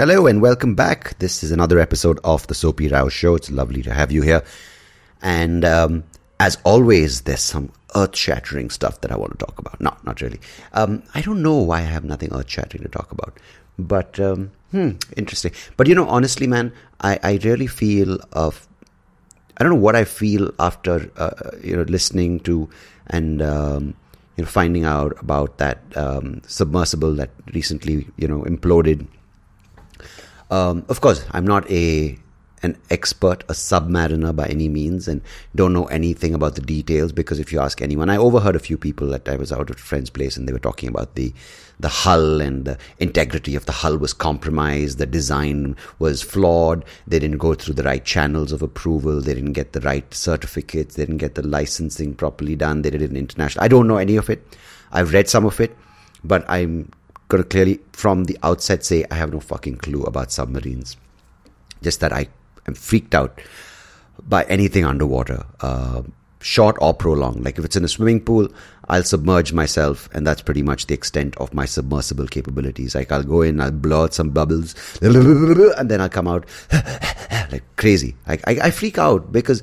Hello and welcome back. This is another episode of the Soapy Rao Show. It's lovely to have you here. And um, as always, there's some earth shattering stuff that I want to talk about. No, not really. Um, I don't know why I have nothing earth shattering to talk about. But, um, hmm, interesting. But you know, honestly, man, I, I really feel of. I don't know what I feel after uh, you know listening to and um, you know finding out about that um, submersible that recently you know imploded um, of course, I'm not a an expert, a submariner by any means, and don't know anything about the details because if you ask anyone, I overheard a few people that I was out at a friend's place and they were talking about the the hull and the integrity of the hull was compromised, the design was flawed, they didn't go through the right channels of approval, they didn't get the right certificates, they didn't get the licensing properly done, they did it in international. I don't know any of it. I've read some of it, but I'm to clearly from the outset say I have no fucking clue about submarines. Just that I am freaked out by anything underwater, uh, short or prolonged. Like if it's in a swimming pool, I'll submerge myself, and that's pretty much the extent of my submersible capabilities. Like I'll go in, I'll blow out some bubbles, and then I'll come out like crazy. Like I, I freak out because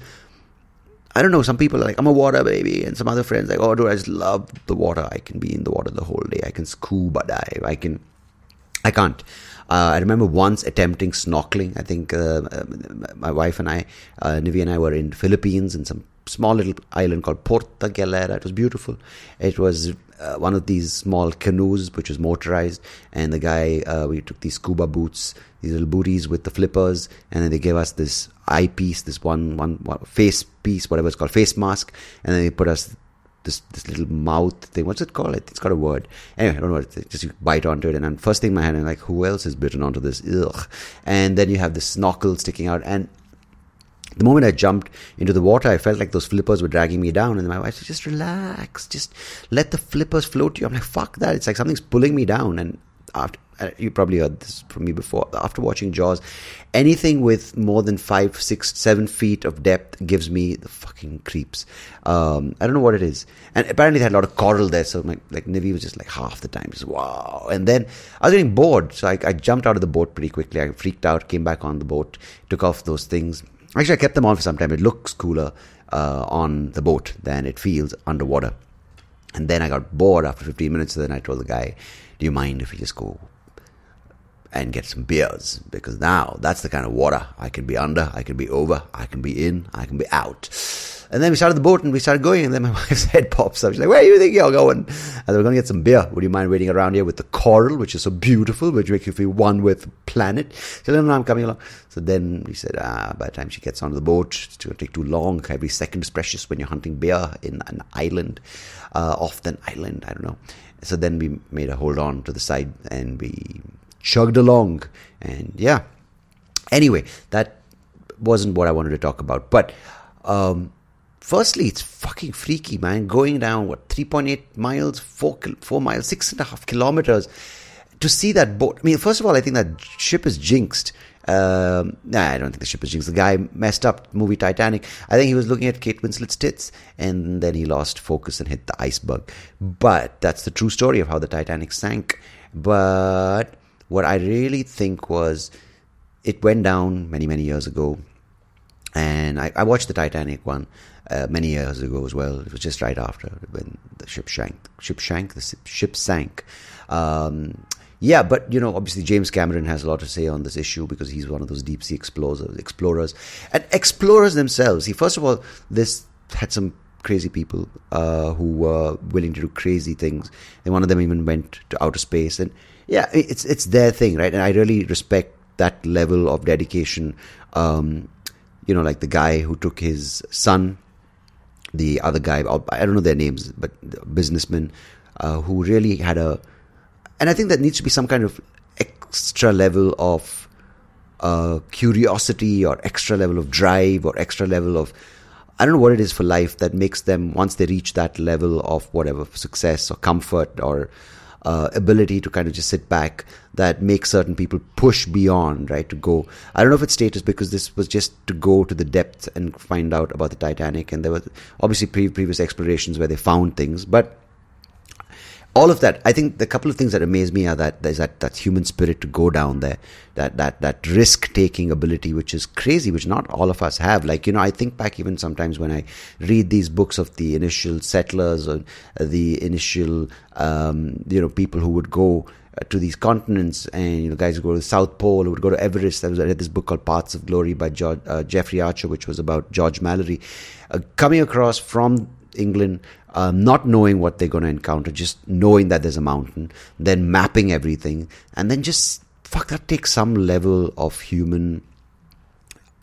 I don't know. Some people are like, I'm a water baby, and some other friends like, oh, dude, I just love the water. I can be in the water the whole day. I can scuba dive. I can. I can't. Uh, I remember once attempting snorkeling. I think uh, uh my wife and I, uh, Nivi and I, were in Philippines in some small little island called Puerto Galera. It was beautiful. It was uh, one of these small canoes which was motorized, and the guy uh, we took these scuba boots, these little booties with the flippers, and then they gave us this eyepiece, this one, one, one face piece, whatever it's called, face mask, and then they put us this this little mouth thing. What's it called? It's got a word. Anyway, I don't know. What just you bite onto it, and then first thing in my hand, I'm like, who else is bitten onto this? Ugh. And then you have the snorkel sticking out, and the moment I jumped into the water, I felt like those flippers were dragging me down. And my wife said, just relax, just let the flippers float you. I'm like, fuck that. It's like something's pulling me down. And after, you probably heard this from me before. After watching Jaws, anything with more than five, six, seven feet of depth gives me the fucking creeps. Um, I don't know what it is. And apparently they had a lot of coral there, so my, like Nivi was just like half the time, just wow. And then I was getting bored, so I, I jumped out of the boat pretty quickly. I freaked out, came back on the boat, took off those things. Actually, I kept them on for some time. It looks cooler uh, on the boat than it feels underwater. And then I got bored after 15 minutes. So then I told the guy, Do you mind if we just go and get some beers because now that's the kind of water I can be under, I can be over, I can be in, I can be out. And then we started the boat and we started going, and then my wife's head pops up. She's like, "Where do you think you're going?" And we're going to get some beer. Would you mind waiting around here with the coral, which is so beautiful, which makes you feel one with the planet? So then I'm coming along. So then we said, ah, by the time she gets onto the boat, it's going to take too long. Every second is precious when you're hunting beer in an island, uh, off an island. I don't know. So then we made a hold on to the side and we chugged along. And yeah. Anyway, that wasn't what I wanted to talk about. But um, firstly, it's fucking freaky, man. Going down, what, 3.8 miles, 4, 4 miles, 6.5 kilometers to see that boat. I mean, first of all, I think that ship is jinxed. Um, nah, I don't think the ship is jinxed. The guy messed up movie Titanic. I think he was looking at Kate Winslet's tits and then he lost focus and hit the iceberg. But that's the true story of how the Titanic sank. But what I really think was it went down many, many years ago. And I, I watched the Titanic one uh, many years ago as well. It was just right after when the ship sank. Ship sank. The ship sank. Um, yeah, but you know, obviously James Cameron has a lot to say on this issue because he's one of those deep sea explorers, explorers, and explorers themselves. He first of all, this had some crazy people uh, who were willing to do crazy things, and one of them even went to outer space. And yeah, it's it's their thing, right? And I really respect that level of dedication. Um, you know, like the guy who took his son, the other guy, I don't know their names, but businessman uh, who really had a, and I think that needs to be some kind of extra level of uh, curiosity or extra level of drive or extra level of I don't know what it is for life that makes them once they reach that level of whatever success or comfort or uh, ability to kind of just sit back that makes certain people push beyond, right? To go. I don't know if it's status because this was just to go to the depths and find out about the Titanic, and there were obviously pre- previous explorations where they found things, but all of that. I think the couple of things that amaze me are that there's that, that human spirit to go down there, that that that risk taking ability, which is crazy, which not all of us have. Like you know, I think back even sometimes when I read these books of the initial settlers or the initial um, you know people who would go uh, to these continents and you know guys who go to the south pole who would go to everest i, was, I read this book called paths of glory by George, uh, jeffrey archer which was about george mallory uh, coming across from england um, not knowing what they're going to encounter just knowing that there's a mountain then mapping everything and then just fuck that takes some level of human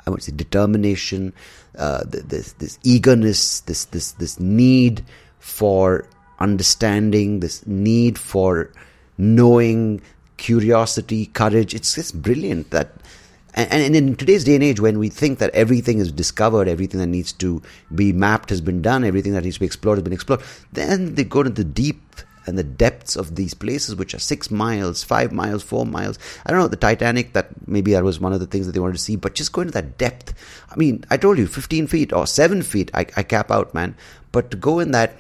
I would say determination, uh, this this eagerness, this this this need for understanding, this need for knowing, curiosity, courage. It's just brilliant that. And, and in today's day and age, when we think that everything is discovered, everything that needs to be mapped has been done, everything that needs to be explored has been explored, then they go to the deep and the depths of these places, which are six miles, five miles, four miles. I don't know, the Titanic, that maybe that was one of the things that they wanted to see, but just going to that depth. I mean, I told you, 15 feet or seven feet, I, I cap out, man. But to go in that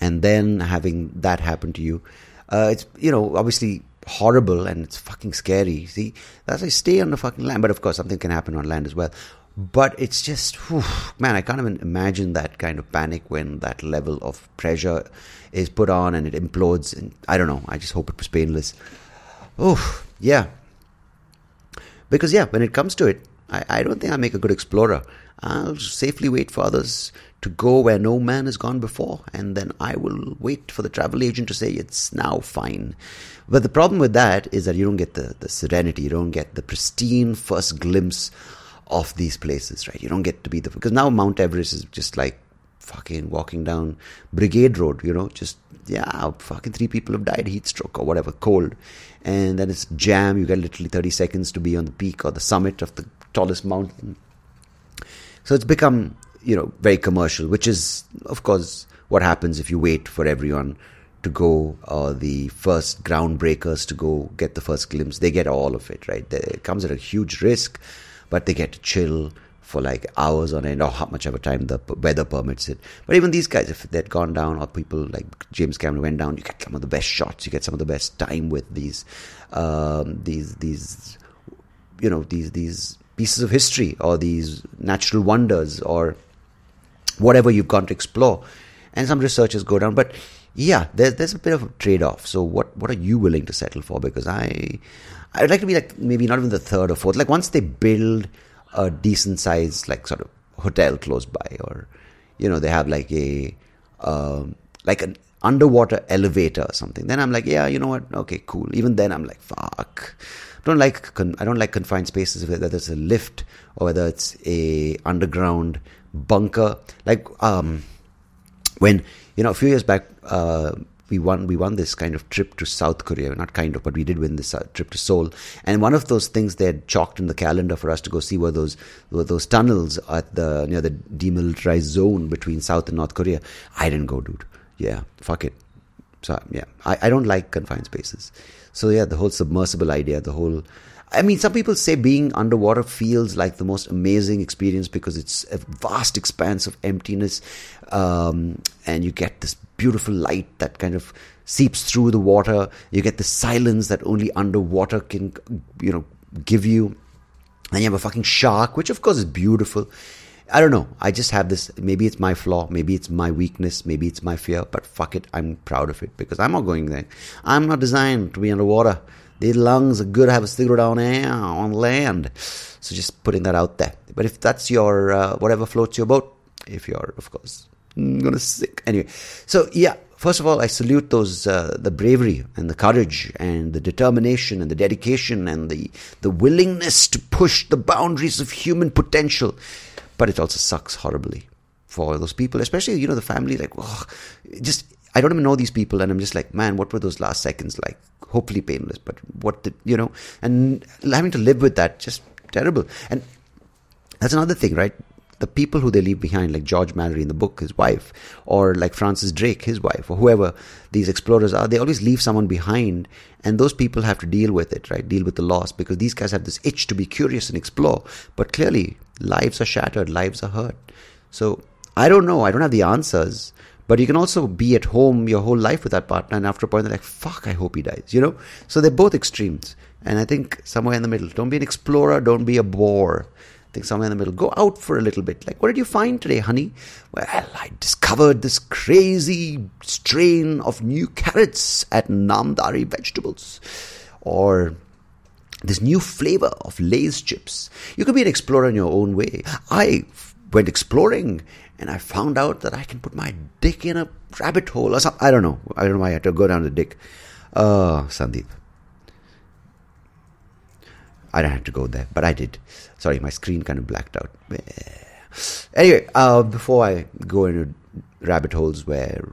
and then having that happen to you, uh, it's you know obviously horrible and it's fucking scary. See, that's I stay on the fucking land, but of course something can happen on land as well. But it's just, whew, man, I can't even imagine that kind of panic when that level of pressure is put on and it implodes. And I don't know. I just hope it was painless. Oh, yeah. Because yeah, when it comes to it, I, I don't think I make a good explorer. I'll safely wait for others to go where no man has gone before, and then I will wait for the travel agent to say it's now fine. But the problem with that is that you don't get the, the serenity, you don't get the pristine first glimpse of these places, right? You don't get to be the because now Mount Everest is just like fucking walking down Brigade Road, you know, just yeah, fucking three people have died, heat stroke or whatever, cold, and then it's jam. You get literally thirty seconds to be on the peak or the summit of the tallest mountain. So it's become you know, very commercial, which is, of course, what happens if you wait for everyone to go, or the first groundbreakers to go get the first glimpse. They get all of it, right? It comes at a huge risk, but they get to chill for like hours on end, or how much of a time the weather permits it. But even these guys, if they'd gone down, or people like James Cameron went down, you get some of the best shots, you get some of the best time with these, um, these, these, you know, these, these pieces of history, or these natural wonders, or whatever you've gone to explore. And some researchers go down, but yeah, there's there's a bit of a trade off. So what what are you willing to settle for? Because I I'd like to be like maybe not even the third or fourth. Like once they build a decent size like sort of hotel close by, or you know they have like a um, like an underwater elevator or something. Then I'm like, yeah, you know what? Okay, cool. Even then, I'm like, fuck. I don't like I don't like confined spaces. Whether it's a lift or whether it's a underground bunker. Like um, when you know a few years back, uh, we won we won this kind of trip to South Korea. Not kind of, but we did win this uh, trip to Seoul. And one of those things they had chalked in the calendar for us to go see were those were those tunnels at the near the demilitarized zone between South and North Korea. I didn't go, dude. Yeah, fuck it. So yeah, I, I don't like confined spaces. So yeah, the whole submersible idea, the whole I mean, some people say being underwater feels like the most amazing experience because it's a vast expanse of emptiness, um, and you get this beautiful light that kind of seeps through the water. You get the silence that only underwater can, you know, give you. And you have a fucking shark, which of course is beautiful. I don't know. I just have this. Maybe it's my flaw. Maybe it's my weakness. Maybe it's my fear. But fuck it. I'm proud of it because I'm not going there. I'm not designed to be underwater. These lungs are good to have a cigarette on air, on land. So just putting that out there. But if that's your, uh, whatever floats your boat, if you're, of course, gonna sick. Anyway, so yeah, first of all, I salute those, uh, the bravery and the courage and the determination and the dedication and the, the willingness to push the boundaries of human potential. But it also sucks horribly for those people, especially, you know, the family, like, oh, just, I don't even know these people, and I'm just like, man, what were those last seconds like? Hopefully painless, but what did, you know, and having to live with that, just terrible. And that's another thing, right? The people who they leave behind, like George Mallory in the book, his wife, or like Francis Drake, his wife, or whoever these explorers are, they always leave someone behind, and those people have to deal with it, right? Deal with the loss because these guys have this itch to be curious and explore, but clearly lives are shattered, lives are hurt. So I don't know, I don't have the answers But you can also be at home your whole life with that partner, and after a point, they're like, fuck, I hope he dies, you know? So they're both extremes. And I think somewhere in the middle. Don't be an explorer, don't be a bore. I think somewhere in the middle. Go out for a little bit. Like, what did you find today, honey? Well, I discovered this crazy strain of new carrots at Namdhari Vegetables. Or this new flavor of Lay's chips. You can be an explorer in your own way. I went exploring and I found out that I can put my dick in a rabbit hole or something. I don't know. I don't know why I had to go down the dick. Uh, Sandeep. I don't have to go there, but I did. Sorry, my screen kind of blacked out. Anyway, uh, before I go into rabbit holes where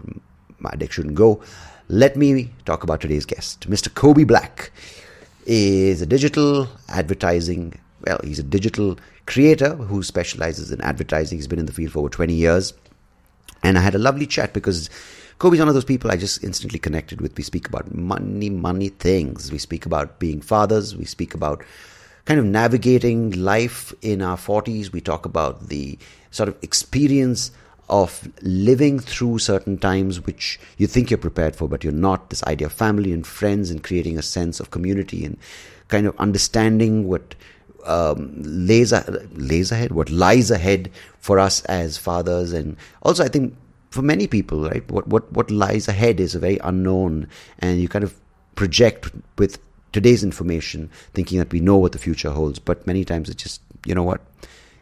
my dick shouldn't go, let me talk about today's guest. Mr. Colby Black is a digital advertising, well, he's a digital creator who specializes in advertising. He's been in the field for over 20 years. And I had a lovely chat because Colby's one of those people I just instantly connected with. We speak about money, money things. We speak about being fathers. We speak about kind of navigating life in our 40s. We talk about the sort of experience of living through certain times which you think you're prepared for, but you're not. This idea of family and friends and creating a sense of community and kind of understanding what um, lays, lays ahead, what lies ahead for us as fathers. And also, I think for many people, right, what, what, what lies ahead is a very unknown, and you kind of project with today's information thinking that we know what the future holds. But many times it's just, you know what?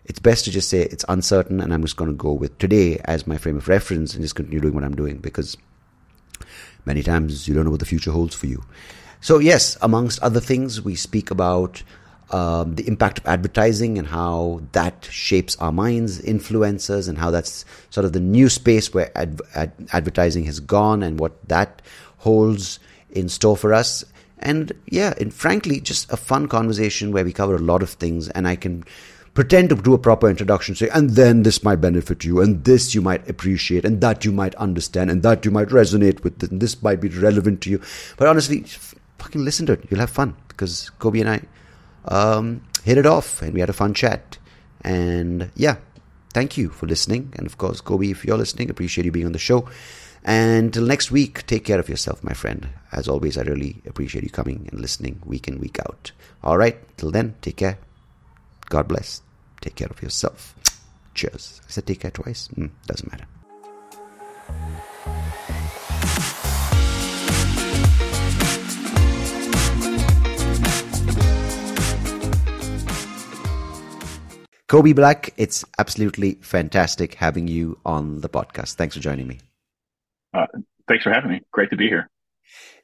It's best to just say it's uncertain, and I'm just going to go with today as my frame of reference and just continue doing what I'm doing because many times you don't know what the future holds for you. So, yes, amongst other things, we speak about um, the impact of advertising and how that shapes our minds, influencers, and how that's sort of the new space where ad- ad- advertising has gone and what that holds in store for us. And yeah, and frankly, just a fun conversation where we cover a lot of things, and I can pretend to do a proper introduction, say, and then this might benefit you, and this you might appreciate, and that you might understand, and that you might resonate with, and this might be relevant to you. But honestly, fucking listen to it. You'll have fun because Colby and I um, hit it off and we had a fun chat. And yeah, thank you for listening. And of course, Colby, if you're listening, appreciate you being on the show. And until next week, take care of yourself, my friend. As always, I really appreciate you coming and listening week in, week out. All right, till then, take care. God bless. Take care of yourself. Cheers. I said take care twice. Mm, doesn't matter. Colby Black, it's absolutely fantastic having you on the podcast. Thanks for joining me. Uh, thanks for having me. Great to be here.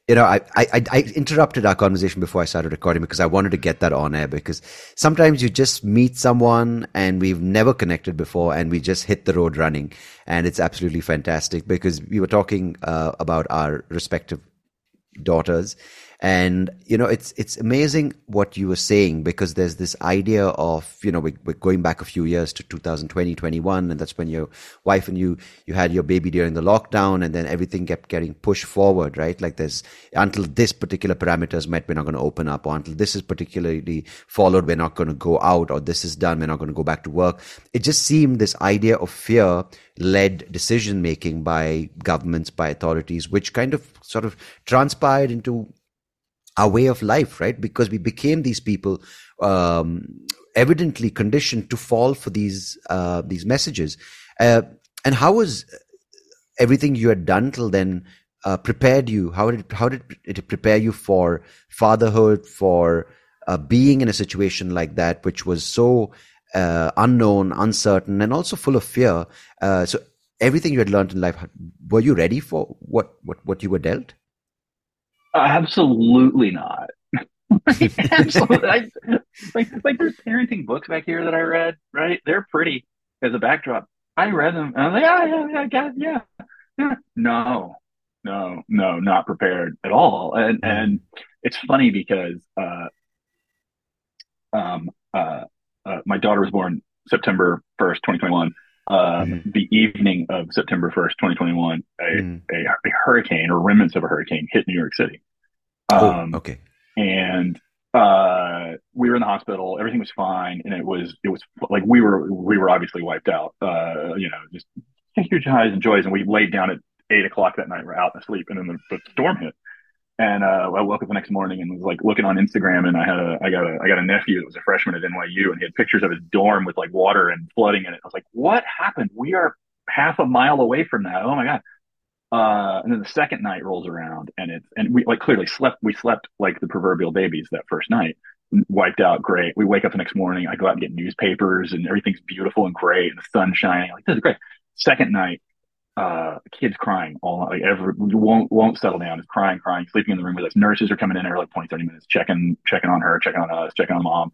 You know, I, I, I interrupted our conversation before I started recording because I wanted to get that on air because sometimes you just meet someone and we've never connected before and we just hit the road running and it's absolutely fantastic because we were talking uh, about our respective daughters and you know it's it's amazing what you were saying because there's this idea of you know we, are going back a few years to 2020 21 and that's when your wife and you you had your baby during the lockdown and then everything kept getting pushed forward right? Like there's until this particular parameters met we're not going to open up. Or until this is particularly followed we're not going to go out. Or this is done we're not going to go back to work. It just seemed this idea of fear led decision making by governments by authorities which kind of sort of transpired into our way of life, right? Because we became these people um, evidently conditioned to fall for these uh, these messages. Uh, and how was everything you had done till then uh, prepared you? How did how did it prepare you for fatherhood, for uh, being in a situation like that, which was so uh, unknown, uncertain, and also full of fear? Uh, so everything you had learned in life, were you ready for what what what you were dealt? Absolutely not. Absolutely. I, like, like there's parenting books back here that I read, right? They're pretty as a backdrop. I read them and I was like, yeah, yeah, yeah, yeah, yeah, yeah. No, no, no, not prepared at all. And, and it's funny because, uh, um, uh, uh, my daughter was born September 1st, 2021 um, mm-hmm. the evening of September 1st, 2021, a, mm. a, a, hurricane or remnants of a hurricane hit New York City. Oh, um, oh, okay. And uh, we were in the hospital. Everything was fine, and it was it was like we were we were obviously wiped out. Uh, you know, just huge highs and joys. And we laid down at eight o'clock that night. We're out and asleep, and then the, the storm hit. And uh, I woke up the next morning and was like looking on Instagram, and I had a I got a I got a nephew that was a freshman at NYU, and he had pictures of his dorm with like water and flooding in it. I was like, "What happened? We are half a mile away from that. Oh my god!" Uh, and then the second night rolls around, and it's and we like clearly slept. We slept like the proverbial babies that first night, wiped out. Great. We wake up the next morning. I go out and get newspapers, and everything's beautiful and great, and the sun's shining. Like this is great. Second night, uh, kids crying all night, like every won't won't settle down. Is crying, crying, sleeping in the room with us. Nurses are coming in every like 20, 30 minutes, checking checking on her, checking on us, checking on mom.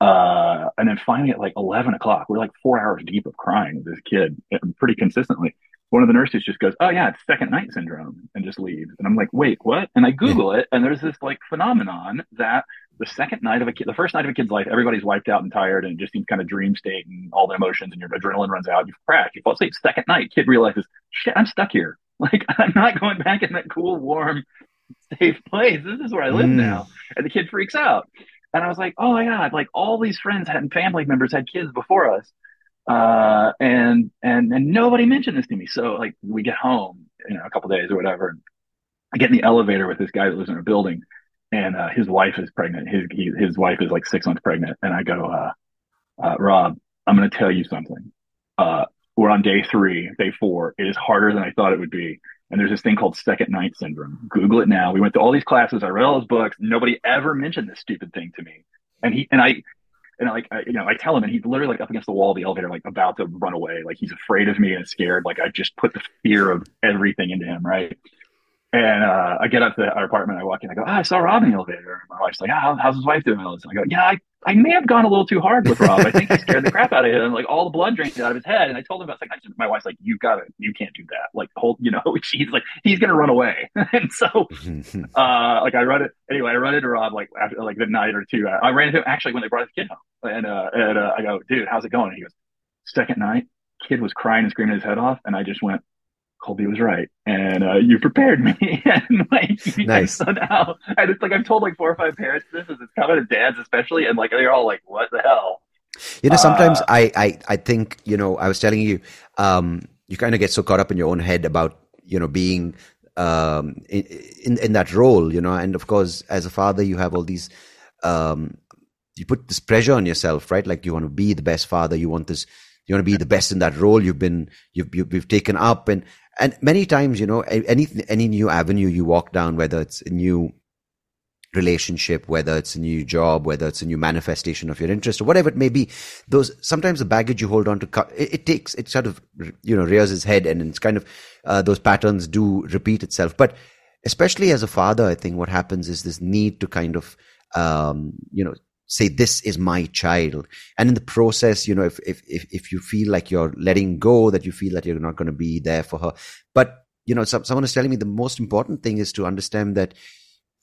Uh, and then finally at like 11 o'clock, we're like four hours deep of crying with this kid pretty consistently. One of the nurses just goes, Oh yeah, it's second night syndrome and just leaves. And I'm like, wait, what? And I Google it and there's this like phenomenon that the second night of a kid, the first night of a kid's life, everybody's wiped out and tired and it just seems kind of dream state and all the emotions and your adrenaline runs out. You crash, you fall asleep. Second night, kid realizes, shit, I'm stuck here. Like I'm not going back in that cool, warm, safe place. This is where I live mm. now. And the kid freaks out. And I was like, oh my God, like all these friends had family members had kids before us. Uh, and, and, and nobody mentioned this to me. So like we get home, you know, a couple days or whatever. And I get in the elevator with this guy that lives in our building and uh, his wife is pregnant. His he, his wife is like six months pregnant, and I go, uh, uh, Rob, I'm going to tell you something. Uh, we're on day three, day four. It is harder than I thought it would be. And there's this thing called second night syndrome. Google it now. We went to all these classes. I read all those books. Nobody ever mentioned this stupid thing to me. And he and I and like I, you know, I tell him, and he's literally like up against the wall of the elevator, like about to run away. Like he's afraid of me and scared. Like I just put the fear of everything into him, right? And uh, I get up to our apartment. I walk in. I go, oh, I saw Rob in the elevator. And My wife's like, oh, how's his wife doing? And I go, yeah, I, I may have gone a little too hard with Rob. I think he scared the crap out of him. Like all the blood drained out of his head. And I told him about like, my wife's like, You've got to, you can't do that. Like hold, you know, she's like, he's gonna run away. and so, uh, like I run it anyway. I run into Rob like after like the night or two. I, I ran into him actually when they brought his kid home. And uh, and uh, I go, dude, how's it going? And he goes, second night, kid was crying and screaming his head off, and I just went Colby was right, and uh, you prepared me. and like, nice. Somehow, and it's like I've told like four or five parents this, is it's coming to dads especially, and like they're all like, "What the hell?" You know, sometimes uh, I, I, I think you know, I was telling you, um, you kind of get so caught up in your own head about you know being um, in, in, in that role, you know, and of course, as a father, you have all these. Um, you put this pressure on yourself, right? Like you want to be the best father. You want this. You want to be the best in that role you've been you've you've, you've taken up, and and many times, you know, any any new avenue you walk down, whether it's a new relationship, whether it's a new job, whether it's a new manifestation of your interest or whatever it may be, those sometimes the baggage you hold on to, it, it takes it sort of you know rears its head, and it's kind of uh, those patterns do repeat itself. But especially as a father, I think what happens is this need to kind of um, you know say this is my child. And in the process you know if if if, if you feel like you're letting go that you feel that you're not going to be there for her. But you know some, someone is telling me the most important thing is to understand that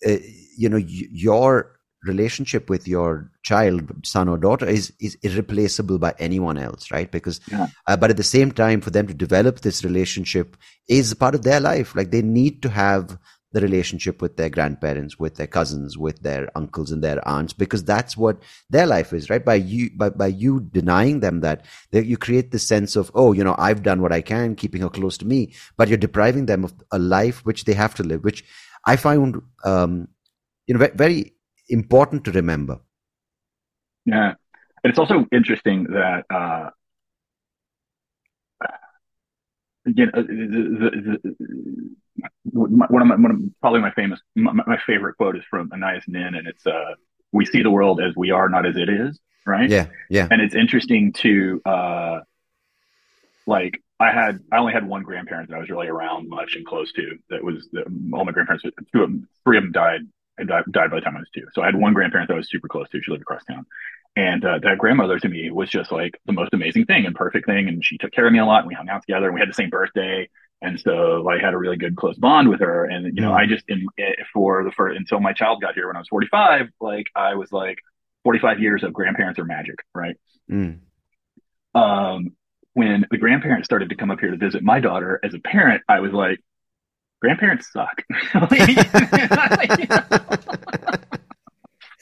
uh, you know y- your relationship with your child son or daughter is is irreplaceable by anyone else right? Because yeah. uh, but at the same time for them to develop this relationship is part of their life. Like they need to have the relationship with their grandparents, with their cousins, with their uncles and their aunts, because that's what their life is, right? By you, by, by you denying them that, that you create this sense of, oh, you know, I've done what I can, keeping her close to me, but you're depriving them of a life which they have to live, which I find, um, you know, very important to remember. Yeah. And it's also interesting that, uh, again, uh, the, the, the, one of my one of, probably my famous my, my, favorite quote is from Anais Nin, and it's uh, "We see the world as we are, not as it is." Right? Yeah, yeah. And it's interesting to uh, like I had I only had one grandparent that I was really around much and close to. That was the, all my grandparents. Two of them, three of them died and died, died by the time I was two. So I had one grandparent that I was super close to. She lived across town. And uh, that grandmother to me was just like the most amazing thing and perfect thing. And she took care of me a lot. And we hung out together. And we had the same birthday. And so I had a really good close bond with her. And, you know, mm. I just, in, eh, for the first, until my child got here when I was 45, like I was like 45 years of grandparents are magic. Right. Mm. Um, when the grandparents started to come up here to visit my daughter as a parent, I was like, grandparents suck.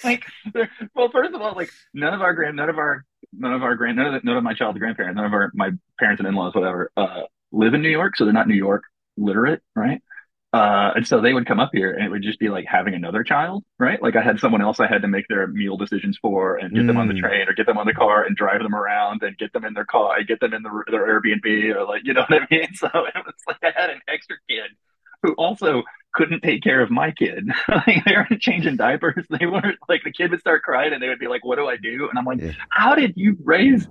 like, well, first of all, like none of our grand, none of our, none of our grand, none of, the, none of my child's grandparents, none of our, my parents and in-laws, whatever, uh, live in New York, so they're not New York literate, right? Uh, and so they would come up here and it would just be like having another child, right? Like I had someone else I had to make their meal decisions for and get mm. them on the mm. train or get them on the car and drive them around and get them in their car, get them in the, their Airbnb or like, you know what I mean? So it was like I had an extra kid who also couldn't take care of my kid. like they weren't changing diapers. They weren't like the kid would start crying and they would be like, what do I do? And I'm like, yeah. how did you raise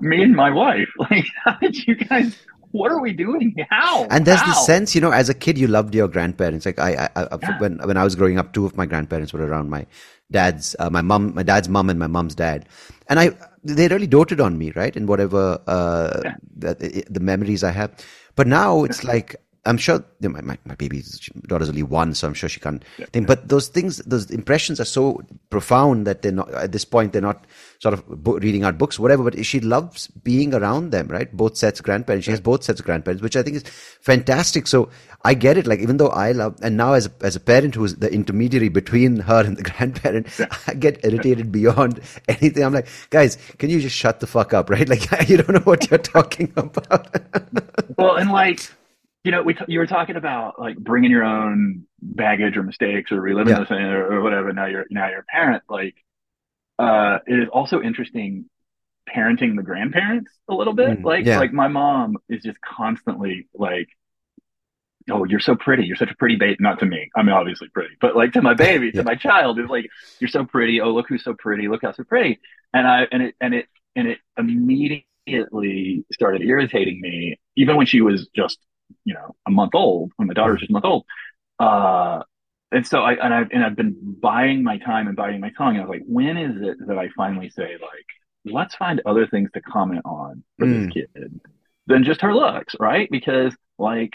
me and my wife? Like, how did you guys what are we doing? How? And there's How? the sense, you know, as a kid, you loved your grandparents. Like I, I, I yeah. when when I was growing up, two of my grandparents were around. My dad's, uh, my mom, my dad's mom, and my mom's dad, and I, they really doted on me, right? In whatever uh, yeah. the, the memories I have. But now it's like I'm sure my, my, my baby's daughter's only one, so I'm sure she can't yeah, think. But those things, those impressions are so profound that they're not, at this point, they're not sort of reading out books, whatever. But she loves being around them, right? Both sets of grandparents. She has both sets of grandparents, which I think is fantastic. So I get it. Like, even though I love, and now as a, as a parent who's the intermediary between her and the grandparent, I get irritated beyond anything. I'm like, guys, can you just shut the fuck up, right? Like, you don't know what you're talking about. well, and like, you know, we you were talking about like bringing your own baggage or mistakes or reliving yeah. the thing or, or, whatever. Now you're now you're a parent. Like, uh, it is also interesting parenting the grandparents a little bit. Mm, like, yeah. like my mom is just constantly like, "Oh, you're so pretty. You're such a pretty baby." Not to me. I mean, obviously pretty, but like to my baby, yeah. to my child, is like, "You're so pretty. Oh, look who's so pretty. Look how so pretty." And I and it and it and it immediately started irritating me, even when she was just you know a month old when my daughter was just a month old. Uh, and so I and I've and I've been buying my time and buying my tongue. And I was like, when is it that I finally say like, let's find other things to comment on for mm. this kid than just her looks, right? Because like,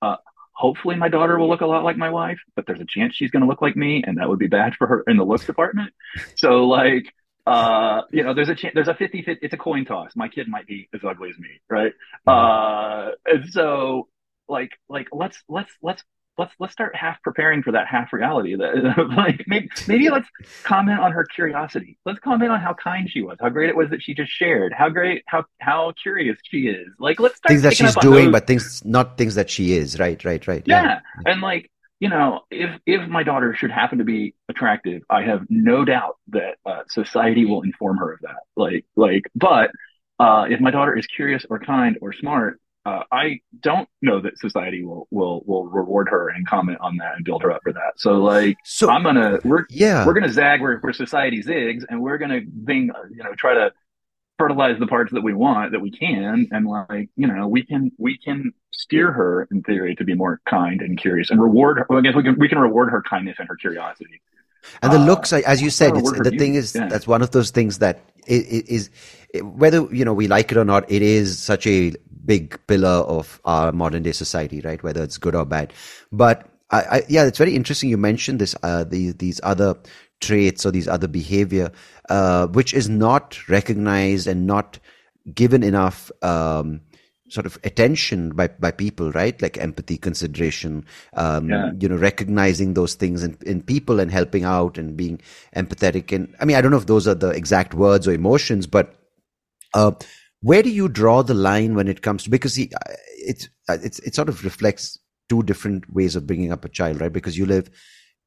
uh, hopefully my daughter will look a lot like my wife, but there's a chance she's going to look like me, and that would be bad for her in the looks department. So like, uh, you know, there's a chance, there's a 50, 50, it's a coin toss. My kid might be as ugly as me, right? Mm-hmm. Uh, and so like, like let's, let's, let's, let's, let's start half preparing for that half reality that like, maybe, maybe let's comment on her curiosity. Let's comment on how kind she was, how great it was that she just shared, how great, how, how curious she is. Like, let's start things that she's doing, those... but things, not things that she is. Right, right, right. Yeah. yeah. And like, you know, if if my daughter should happen to be attractive, I have no doubt that uh, society will inform her of that. Like, like, but uh, if my daughter is curious or kind or smart, uh, I don't know that society will will will reward her and comment on that and build her up for that. So, like, so I'm gonna we're yeah we're gonna zag where, where society zigs, and we're gonna bing you know try to fertilize the parts that we want that we can and like you know we can we can steer her in theory to be more kind and curious and reward her well, i guess we can we can reward her kindness and her curiosity and the uh, looks as you said the thing is yeah. that's one of those things that is, is whether you know we like it or not it is such a big pillar of our modern day society right whether it's good or bad but I, I, yeah, it's very interesting. You mentioned this, uh, the, these other traits or these other behavior, uh, which is not recognized and not given enough um, sort of attention by, by people, right? Like empathy, consideration, um, yeah. you know, recognizing those things in, in people and helping out and being empathetic. And I mean, I don't know if those are the exact words or emotions, but uh, where do you draw the line when it comes to because see, it's it's it sort of reflects two different ways of bringing up a child, right? Because you live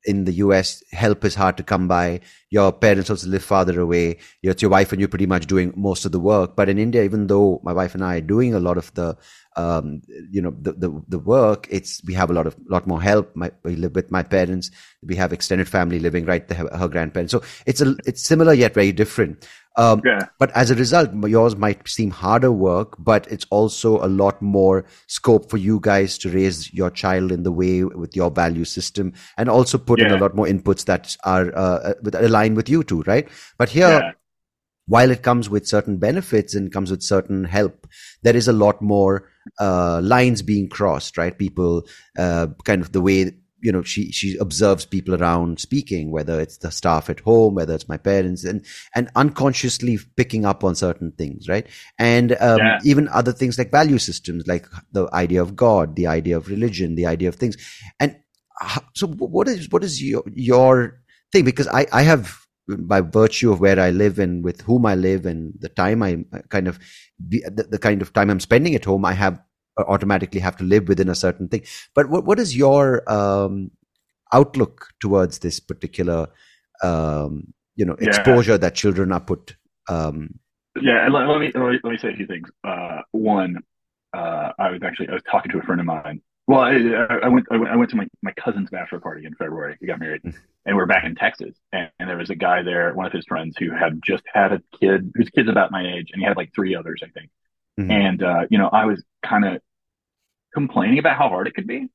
in the US, help is hard to come by. Your parents also live farther away. It's your wife and you're pretty much doing most of the work. But in India, even though my wife and I are doing a lot of the, um, you know, the, the, the, work, it's, we have a lot of, lot more help. My, we live with my parents. We have extended family living right there, her grandparents. So it's a, it's similar yet very different. Um, yeah. But as a result, yours might seem harder work, but it's also a lot more scope for you guys to raise your child in the way with your value system and also put yeah. in a lot more inputs that are uh, uh aligned with you too, right? But here, yeah. while it comes with certain benefits and comes with certain help, there is a lot more uh, lines being crossed, right? People, uh, kind of the way you know she she observes people around speaking whether it's the staff at home whether it's my parents and and unconsciously picking up on certain things right? And um, yeah. even other things like value systems like the idea of god the idea of religion the idea of things. And so what is what is your your thing? Because i i have by virtue of where I live and with whom I live and the time I kind of the, the kind of time I'm spending at home, I have automatically have to live within a certain thing. But what what is your um, outlook towards this particular um, you know exposure yeah. that children are put? Um, yeah, let, let, me, let me let me say a few things. Uh, one, uh, I was actually I was talking to a friend of mine. Well, I, I, went, I went I went to my, my cousin's bachelor party in February. He got married, mm. and we are back in Texas. And, and, there was a guy there, one of his friends, who had just had a kid whose kid's about my age, and he had like three others, I think. Mm-hmm. And uh, you know, I was kind of complaining about how hard it could be.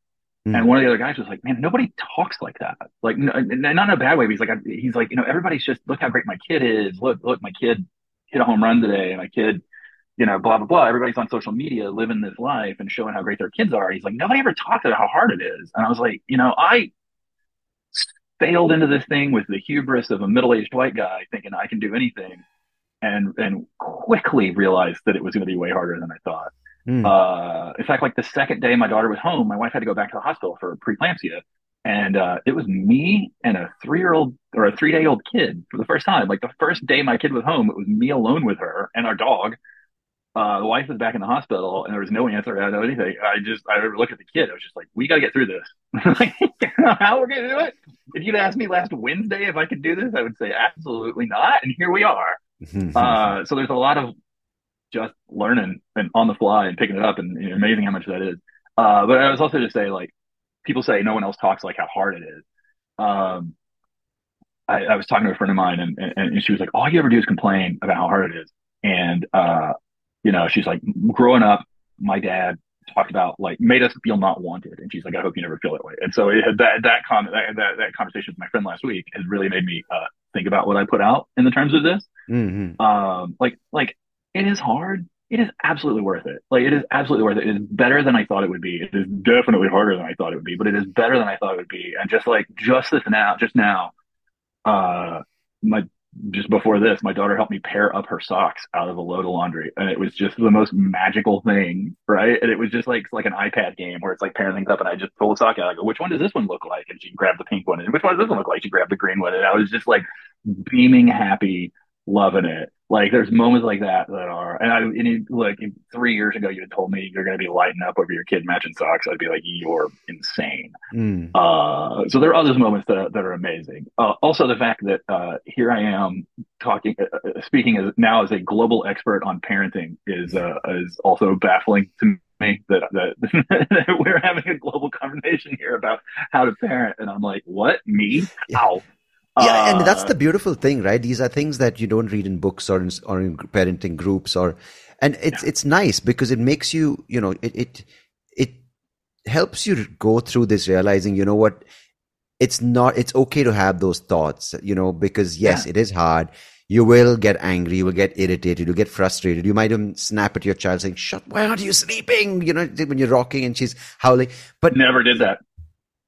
Mm. And one of the other guys was like, "Man, nobody talks like that. Like, not in a bad way. he's like, he's like, you know, everybody's just look how great my kid is. Look, look, my kid hit a home run today, and my kid, you know, blah blah blah. Everybody's on social media living this life and showing how great their kids are. He's like, nobody ever talks about how hard it is. And I was like, you know, I failed into this thing with the hubris of a middle-aged white guy thinking I can do anything, and and quickly realized that it was going to be way harder than I thought. Mm. Uh, in fact, like the second day my daughter was home, my wife had to go back to the hospital for preeclampsia. And uh, it was me and a three year old or a three day old kid for the first time. Like the first day my kid was home, it was me alone with her and our dog. Uh, the wife was back in the hospital and there was no answer. I know anything. I just, I looked at the kid. I was just like, we got to get through this. like, how we're going to do it. If you'd asked me last Wednesday if I could do this, I would say absolutely not. And here we are. Uh, so there's a lot of just learning and on the fly and picking it up and you know, amazing how much that is. Uh, but I was also just say like people say no one else talks like how hard it is. Um, I, I, was talking to a friend of mine and, and, and, she was like, all you ever do is complain about how hard it is. And, uh, you know, she's like, growing up, my dad talked about like made us feel not wanted. And she's like, I hope you never feel that way. And so it, that, that, con- that, that, that, conversation with my friend last week has really made me, uh, think about what I put out in the terms of this. Mm-hmm. Um, like, like it is hard. It is absolutely worth it. Like it is absolutely worth it. It is better than I thought it would be. It is definitely harder than I thought it would be, but it is better than I thought it would be. And just like just this now, just now, uh, my just before this, my daughter helped me pair up her socks out of a load of laundry, and it was just the most magical thing, right? And it was just like like an iPad game where it's like pairing things up, and I just pull a sock out. I go, "Which one does this one look like?" And she grabbed the pink one, and which one does this one look like? She grabbed the green one, and I was just like beaming happy, loving it. Like there's moments like that that are, and I, and it, look, three years ago you had told me you're going to be lighting up over your kid matching socks. I'd be like, you're insane. Mm. Uh, so there are those moments that, that are amazing. Uh, also the fact that, uh, here I am talking, uh, uh, speaking as now as a global expert on parenting is, uh, is also baffling to me that, that we're having a global conversation here about how to parent. And I'm like, what me? How? Yeah, and that's the uh, beautiful thing, right? These are things that you don't read in books or in, or in parenting groups, or and it's yeah. it's nice because it makes you, you know, it it it helps you go through this realizing, you know what, it's not, it's okay to have those thoughts, you know, because yes, yeah. it is hard. You will get angry, you will get irritated, you get frustrated. You might even snap at your child saying, "Shut! Why aren't you sleeping?" You know, when you're rocking and she's howling. But never did that.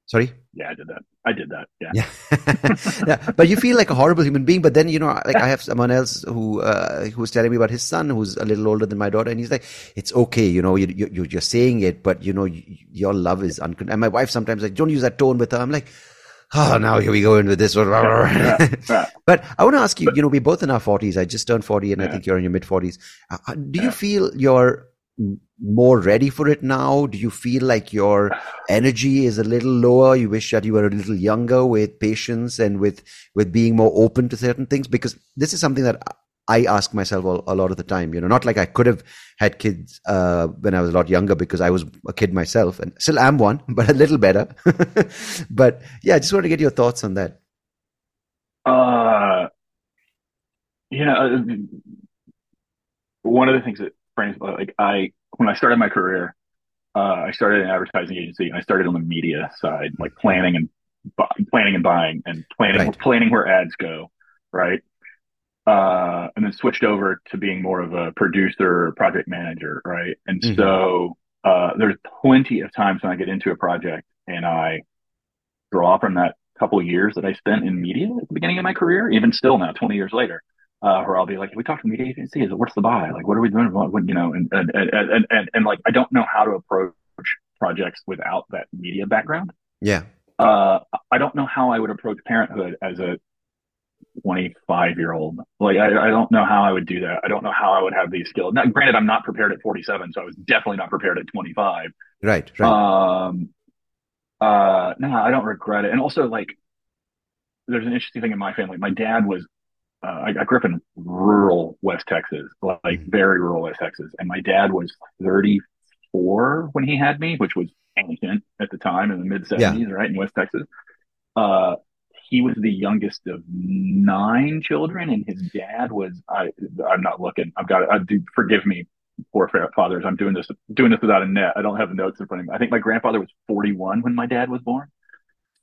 Sorry. Yeah, I did that. I did that. Yeah. Yeah. yeah. But you feel like a horrible human being. But then, you know, like I have someone else who, uh, who was telling me about his son who's a little older than my daughter. And he's like, it's okay. You know, you, you, you're saying it, but you know, your love is unconditional. And my wife sometimes like, don't use that tone with her. I'm like, oh, now here we go into this one. Yeah, yeah. but I want to ask you, you know, we're both in our forties. I just turned 40 and yeah. I think you're in your mid forties. Uh, uh do you feel you're more ready for it now? Do you feel like your energy is a little lower? You wish that you were a little younger with patience and with, with being more open to certain things? Because this is something that I ask myself a, lot of the time, you know, not like I could have had kids, uh, when I was a lot younger because I was a kid myself and still am one, but a little better. but yeah, I just want to get your thoughts on that. Uh, know, uh, one of the things that frames like I when I started my career, uh, I started an advertising agency and I started on the media side, like planning and bu- planning and buying and planning right. planning where ads go, right? Uh, and then switched over to being more of a producer, project manager, right? And mm-hmm. so uh, there's plenty of times when I get into a project and I draw from that couple years that I spent in media at the beginning of my career, even still now, 20 years later uh, where I'll be like, "Can we talk to media agency. Is it worth the buy? Like, what are we doing? What, you know, and, and, and, and, and, and like, I don't know how to approach projects without that media background. Yeah. Uh, I don't know how I would approach parenthood as a 25 year old. Like, I, I don't know how I would do that. I don't know how I would have these skills. Now, granted, I'm not prepared at 47, so I was definitely not prepared at 25. Right, right. Um, uh, no, I don't regret it. And also, like, there's an interesting thing in my family. My dad was, uh, I, I grew up in rural West Texas, like mm-hmm. very rural West Texas, and my dad was 34 when he had me, which was ancient at the time in the mid 70s, yeah. right in West Texas. Uh, he was the youngest of nine children, and his dad was. I, I'm not looking. I've got. I do. Forgive me, poor fathers. I'm doing this. Doing this without a net. I don't have the notes in front of me. I think my grandfather was 41 when my dad was born.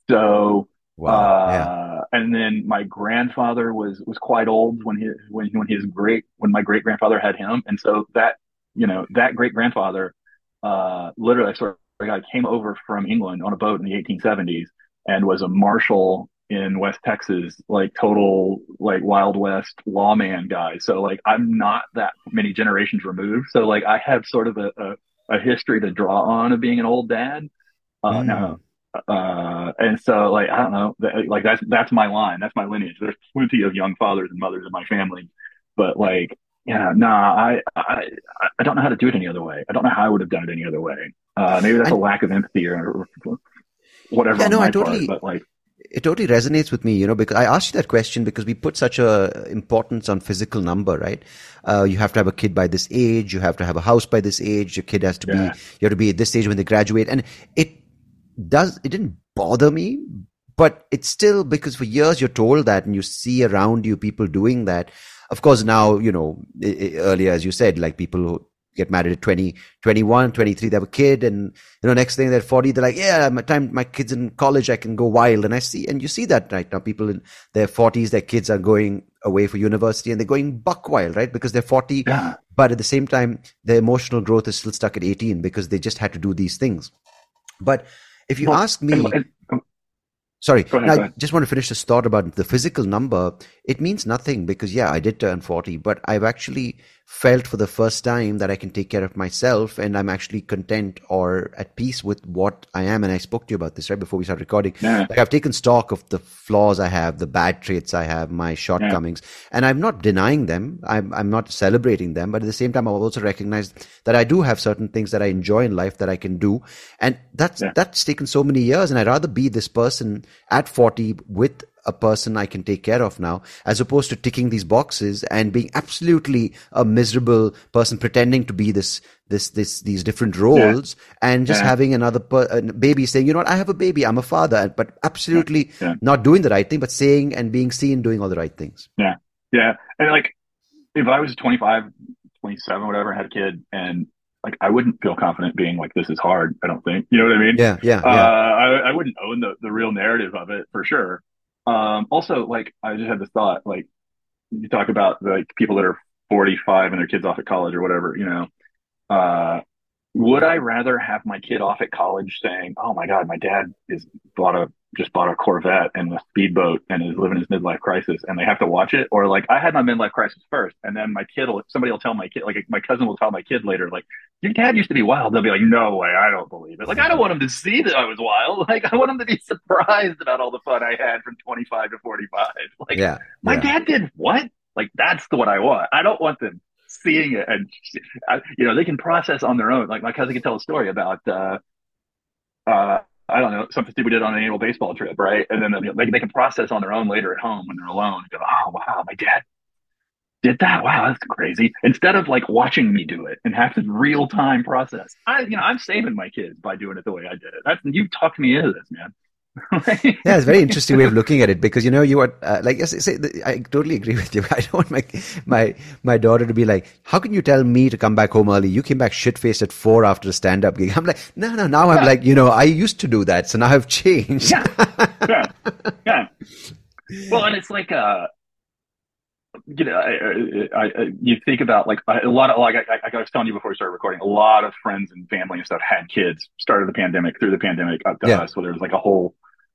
So. Wow. Uh, yeah. And then my grandfather was was quite old when his when when his great when my great grandfather had him, and so that you know that great grandfather, uh, literally sort of guy came over from England on a boat in the 1870s and was a marshal in West Texas, like total like Wild West lawman guy. So like I'm not that many generations removed. So like I have sort of a, a, a history to draw on of being an old dad. Uh, mm. now, uh, and so like I don't know, like that's that's my line, that's my lineage. There's plenty of young fathers and mothers in my family, but like yeah, nah, I I I don't know how to do it any other way. I don't know how I would have done it any other way. Uh, maybe that's I, a lack of empathy or whatever. Yeah, no, I totally. Part, but like it totally resonates with me, you know, because I asked you that question because we put such a importance on physical number, right? Uh, you have to have a kid by this age. You have to have a house by this age. Your kid has to yeah. be, you have to be at this age when they graduate. And it does, it didn't bother me, but it's still because for years you're told that and you see around you people doing that. Of course, now, you know, earlier, as you said, like people who get married at 20, 21, 23, they have a kid. And, you know, next thing they're 40, they're like, yeah, my time, my kids in college, I can go wild. And I see, and you see that right now, people in their 40s, their kids are going away for university and they're going buck wild, right? Because they're 40. Yeah. But at the same time, their emotional growth is still stuck at 18 because they just had to do these things. But if you ask me, Sorry, ahead, I just want to finish this thought about the physical number. It means nothing because, yeah, I did turn 40, but I've actually felt for the first time that I can take care of myself and I'm actually content or at peace with what I am. And I spoke to you about this right before we started recording. Yeah. Like I've taken stock of the flaws I have, the bad traits I have, my shortcomings, yeah. and I'm not denying them. I'm, I'm not celebrating them, but at the same time, I've also recognized that I do have certain things that I enjoy in life that I can do. And that's, yeah. that's taken so many years. And I'd rather be this person at 40 with a person I can take care of now, as opposed to ticking these boxes and being absolutely a miserable person pretending to be this, this, this, these different roles yeah. and just yeah. having another per- baby saying, you know what, I have a baby, I'm a father, but absolutely yeah. not doing the right thing, but saying and being seen doing all the right things. Yeah. Yeah. And like, if I was 25, 27, whatever, had a kid and like I wouldn't feel confident being like this is hard. I don't think you know what I mean. Yeah, yeah. Uh, yeah. I, I wouldn't own the the real narrative of it for sure. Um, also, like I just had this thought, like you talk about like people that are 45 and their kids off at college or whatever, you know, uh, would I rather have my kid off at college saying, "Oh my God, my dad is bought a just bought a Corvette and a speedboat and is living his midlife crisis," and they have to watch it, or like I had my midlife crisis first, and then my kid will somebody will tell my kid, like my cousin will tell my kid later, like your dad used to be wild. They'll be like, "No way, I don't believe it." Like I don't want him to see that I was wild. Like I want him to be surprised about all the fun I had from 25 to 45. Like yeah, my yeah. dad did what? Like that's the what I want. I don't want them seeing it and you know they can process on their own like my cousin can tell a story about uh uh I don't know, something we did on an annual baseball trip, right? And then they, they can process on their own later at home when they're alone and go, oh, wow, my dad did that. Wow, that's crazy. Instead of like watching me do it and have to real time process, I, you know, I'm saving my kids by doing it the way I did it. That's, you talked me into this, man. yeah, it's a very interesting way of looking at it because you know you are uh, like yes, say, I totally agree with you. I don't want my my my daughter to be like, how can you tell me to come back home early? You came back shit faced at four after a stand up gig. I'm like, no, no. Now I'm yeah. like, you know, I used to do that, so now I've changed. yeah, yeah, yeah. Well, and it's like uh you know, I, I, I, you think about like a lot of like I, I, was telling you before we started recording, a lot of friends and family and stuff had kids. Started the pandemic, through the pandemic up to yeah. us, so there was like a whole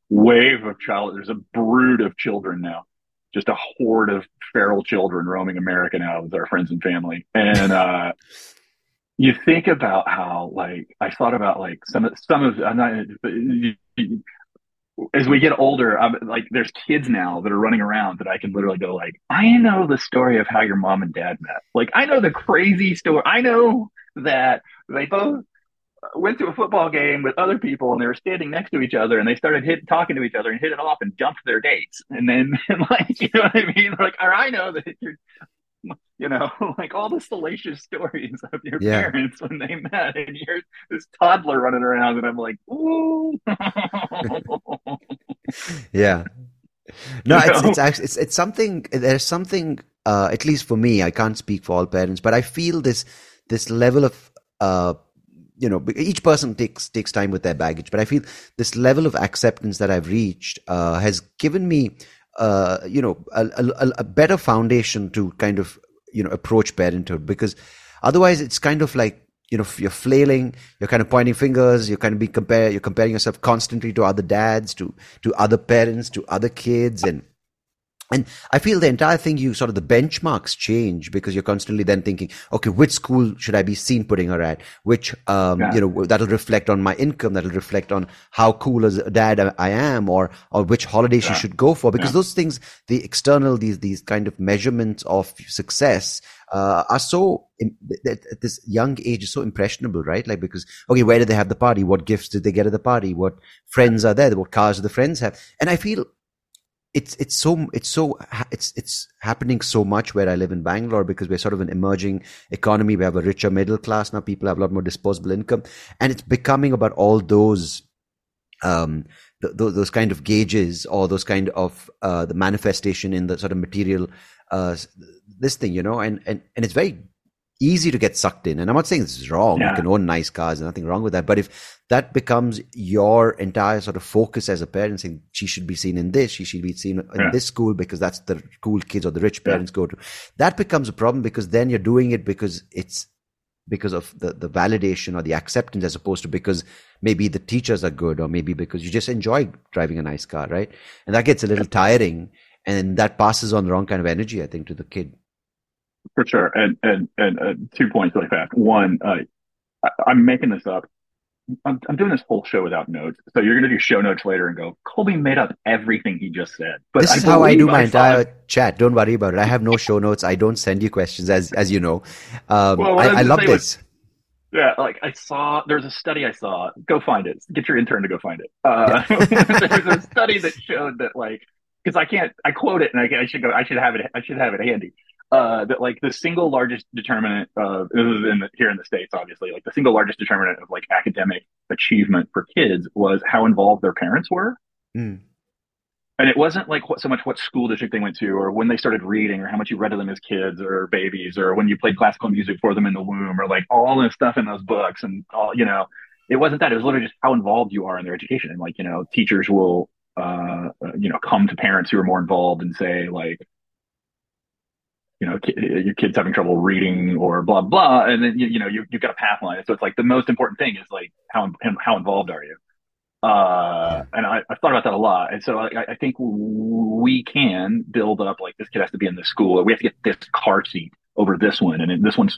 wave of child. There's a brood of children now, just a horde of feral children roaming America now with our friends and family. And uh, you think about how like I thought about like some of some of I'm not as we get older, I'm like, there's kids now that are running around that I can literally go like, I know the story of how your mom and dad met. Like, I know the crazy story. I know that they both went to a football game with other people and they were standing next to each other and they started hit, talking to each other and hit it off and jumped their dates. And then, and like, you know what I mean? Like, or I know that you're, you know, like all the salacious stories of your yeah. parents when they met, and you're this toddler running around, and I'm like, ooh. yeah. No, it's, it's actually it's it's something. There's something. Uh, at least for me, I can't speak for all parents, but I feel this this level of uh, you know each person takes takes time with their baggage but i feel this level of acceptance that i've reached uh, has given me uh, you know a, a, a, better foundation to kind of you know approach parenthood because otherwise it's kind of like you know you're flailing you're kind of pointing fingers you're kind of be compare you're comparing yourself constantly to other dads to to other parents to other kids and and I feel the entire thing, you sort of the benchmarks change because you're constantly then thinking, okay, which school should I be seen putting her at? Which, um, yeah. you know, that'll reflect on my income. That'll reflect on how cool as a dad I am or, or which holiday yeah. she should go for. Because yeah. those things, the external, these, these kind of measurements of success, uh, are so, at this young age is so impressionable, right? Like, because, okay, where did they have the party? What gifts did they get at the party? What friends are there? What cars do the friends have? And I feel it's it's so it's so it's it's happening so much where I live in Bangalore because we're sort of an emerging economy. We have a richer middle class now. People have a lot more disposable income, and it's becoming about all those um th- those kind of gauges or those kind of uh the manifestation in the sort of material uh this thing you know and and and it's very easy to get sucked in. And I'm not saying this is wrong. Yeah. You can own nice cars, and nothing wrong with that. But if that becomes your entire sort of focus as a parent, saying she should be seen in this, she should be seen in yeah. this school because that's the cool kids or the rich parents yeah. go to, that becomes a problem because then you're doing it because it's because of the, the validation or the acceptance as opposed to because maybe the teachers are good or maybe because you just enjoy driving a nice car, right? And that gets a little tiring and that passes on the wrong kind of energy, I think, to the kid. For sure. And, and, and uh, two points really fast. One, uh, I, am making this up. I'm, I'm, doing this whole show without notes. So you're going to do show notes later and go, Colby made up everything he just said. But this I is how I do my I entire chat. Don't worry about it. I have no show notes. I don't send you questions as, as you know. Um, well, I, I love this. Was, yeah, like I saw, there's a study I saw. Go find it. Get your intern to go find it. Uh, there's a study that showed that like, because I can't, I quote it and I, I should go, I should have it, I should have it handy uh, that like the single largest determinant of this is in the, here in the states, obviously, like the single largest determinant of like academic achievement for kids was how involved their parents were. Mm. And it wasn't like what, so much what school district they went to, or when they started reading, or how much you read to them as kids or babies, or when you played classical music for them in the womb, or like all this stuff in those books, and all you know, it wasn't that. It was literally just how involved you are in their education, and like you know, teachers will, uh, you know, come to parents who are more involved and say like, you know, your kid's having trouble reading or blah, blah. And then, you, you know, you, you've got a path line. So it's like the most important thing is like, how, how involved are you? Uh, and I, I've thought about that a lot. And so I, I think we can build up like this kid has to be in this school. We have to get this car seat over this one. And this one's,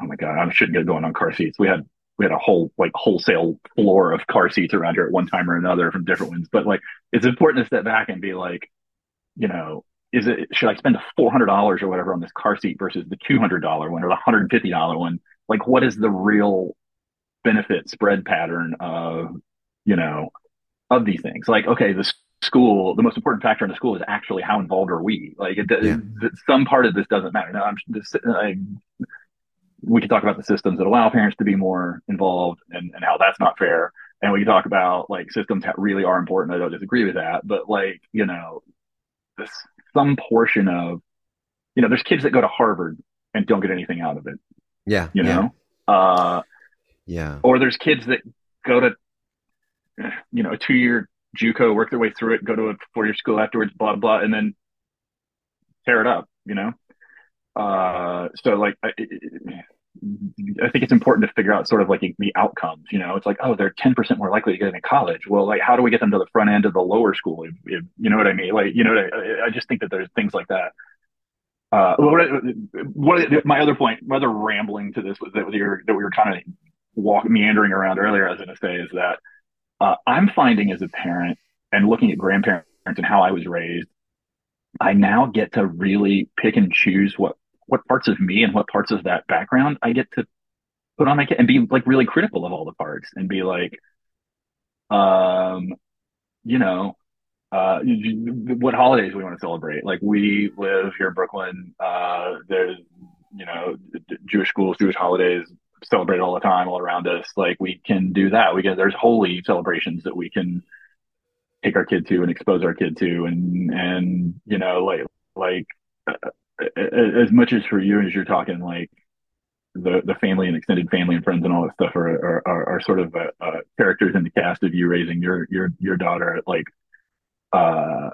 oh my God, I shouldn't get going on car seats. We had, we had a whole like wholesale floor of car seats around here at one time or another from different ones. But like, it's important to step back and be like, you know, is it should I spend four hundred dollars or whatever on this car seat versus the two hundred dollar one or the hundred and fifty dollar one? Like, what is the real benefit spread pattern of you know of these things? Like, okay, the school, the most important factor in the school is actually how involved are we? Like, it, yeah. some part of this doesn't matter. Now, I'm this, I, we could talk about the systems that allow parents to be more involved and, and how that's not fair. And we can talk about like systems that really are important. I don't disagree with that, but like, you know, this some portion of, you know, there's kids that go to Harvard and don't get anything out of it. Yeah. You know? Yeah. Uh, yeah. Or there's kids that go to, you know, a two year JUCO, work their way through it, go to a four year school afterwards, blah, blah, and then tear it up, you know? Uh, so like, I, I think it's important to figure out sort of like the outcomes. You know, it's like, oh, they're 10% more likely to get into college. Well, like, how do we get them to the front end of the lower school? If, if, you know what I mean? Like, you know, I, I, just think that there's things like that. Uh, what, what, my other point, my other rambling to this was that were, that we were kind of walk meandering around earlier, I was going to say is that, uh, I'm finding as a parent and looking at grandparents and how I was raised, I now get to really pick and choose what what parts of me and what parts of that background I get to put on my kid and be like really critical of all the parts and be like, um, you know, uh, what holidays we want to celebrate. Like we live here in Brooklyn. Uh, there's, you know, Jewish schools, Jewish holidays celebrated all the time all around us. Like we can do that. We get, there's holy celebrations that we can take our kid to and expose our kid to. And, and, you know, like, like uh, as much as for you as you're talking like the the family and extended family and friends and all that stuff are are, are, sort of uh, uh, characters in the cast of you raising your your your daughter. Like uh,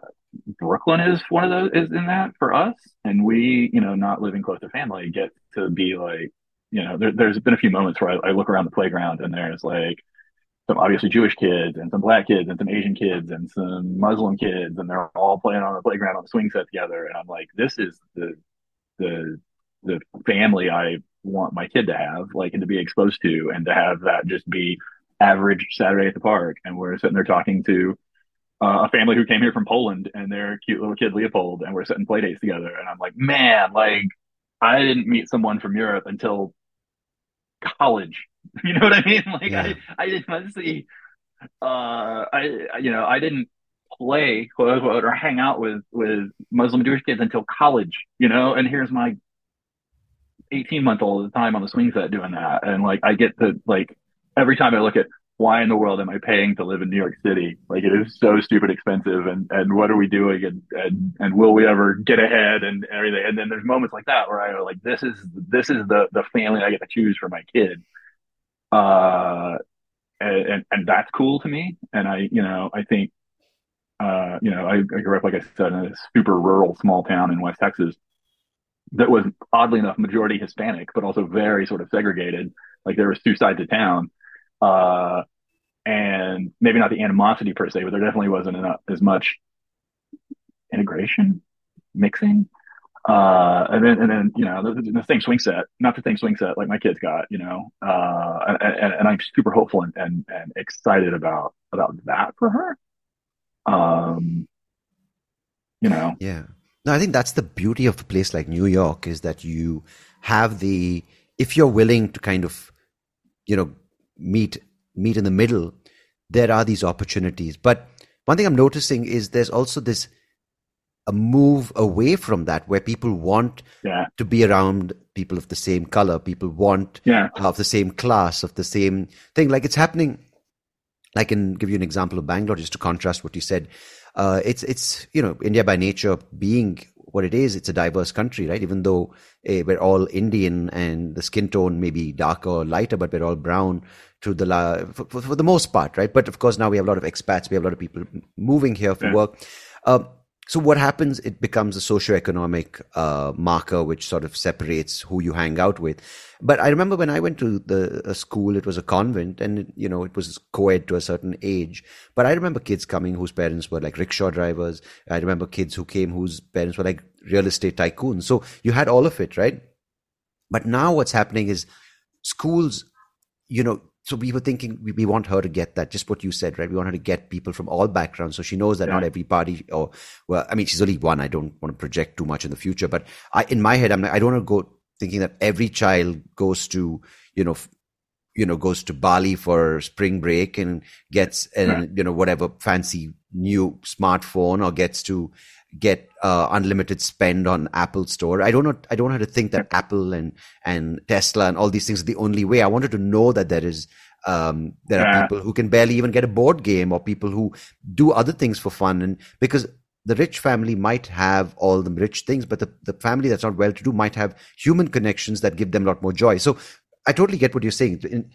Brooklyn is one of those is in that for us, and we you know not living close to family get to be like you know there, has been a few moments where I, I look around the playground and there's like some obviously Jewish kids and some black kids and some Asian kids and some Muslim kids, and they're all playing on the playground on the swing set together. And I'm like, this is the the the family I want my kid to have, like, and to be exposed to, and to have that just be average Saturday at the park. And we're sitting there talking to uh, a family who came here from Poland and their cute little kid Leopold, and we're sitting play dates together. And I'm like, man, like, I didn't meet someone from Europe until college. You know what I mean? Like, yeah. I, I didn't see, uh, I, you know, I didn't play quote unquote or hang out with with Muslim Jewish kids until college, you know. And here's my 18 month old at the time on the swing set doing that. And like, I get to like, every time I look at why in the world am I paying to live in New York City? Like it is so stupid expensive and, and what are we doing? And, and, and will we ever get ahead and everything? And then there's moments like that where I like, this is, this is the, the family I get to choose for my kid. Uh, and, and, and that's cool to me. And I, you know, I think, uh, you know, I, I grew up, like I said, in a super rural small town in West Texas that was oddly enough majority Hispanic, but also very sort of segregated. Like there was two sides of town, uh, and maybe not the animosity per se, but there definitely wasn't enough, as much integration, mixing. Uh, and then, and then, you know, the, the same swing set, not the same swing set like my kids got, you know, uh, and, and I'm super hopeful and, and, and excited about, about that for her. Um, you know, yeah. No, I think that's the beauty of a place like New York is that you have the if you're willing to kind of you know meet meet in the middle, there are these opportunities. But one thing I'm noticing is there's also this a move away from that where people want yeah. to be around people of the same color people want yeah. of the same class of the same thing like it's happening I can give you an example of Bangalore just to contrast what you said uh, it's it's you know India by nature being what it is, it's a diverse country, right? Even though uh, we're all Indian and the skin tone may be darker or lighter, but we're all brown to the la- for, for, for, the most part, right? But of course, now we have a lot of expats, we have a lot of people moving here for yeah. work. Uh, so what happens? It becomes a socioeconomic uh, marker which sort of separates who you hang out with. But I remember when I went to the school, it was a convent, and you know it was co-ed to a certain age. But I remember kids coming whose parents were like rickshaw drivers. I remember kids who came whose parents were like real estate tycoons. So you had all of it, right? But now what's happening is schools, you know, so we were thinking we, we, want her to get that just what you said right we want her to get people from all backgrounds so she knows that yeah. not every party or well i mean she's only one i don't want to project too much in the future but i in my head i'm like i don't want to go thinking that every child goes to you know you know goes to bali for spring break and gets an right. you know whatever fancy new smartphone or gets to get uh, unlimited spend on Apple Store. I don't know. I don't how to think that Apple and and Tesla and all these things are the only way. I wanted to know that there is um, there yeah. are people who can barely even get a board game, or people who do other things for fun, and because the rich family might have all the rich things, but the, the family that's not well to do might have human connections that give them a lot more joy. So I totally get what you're saying. In,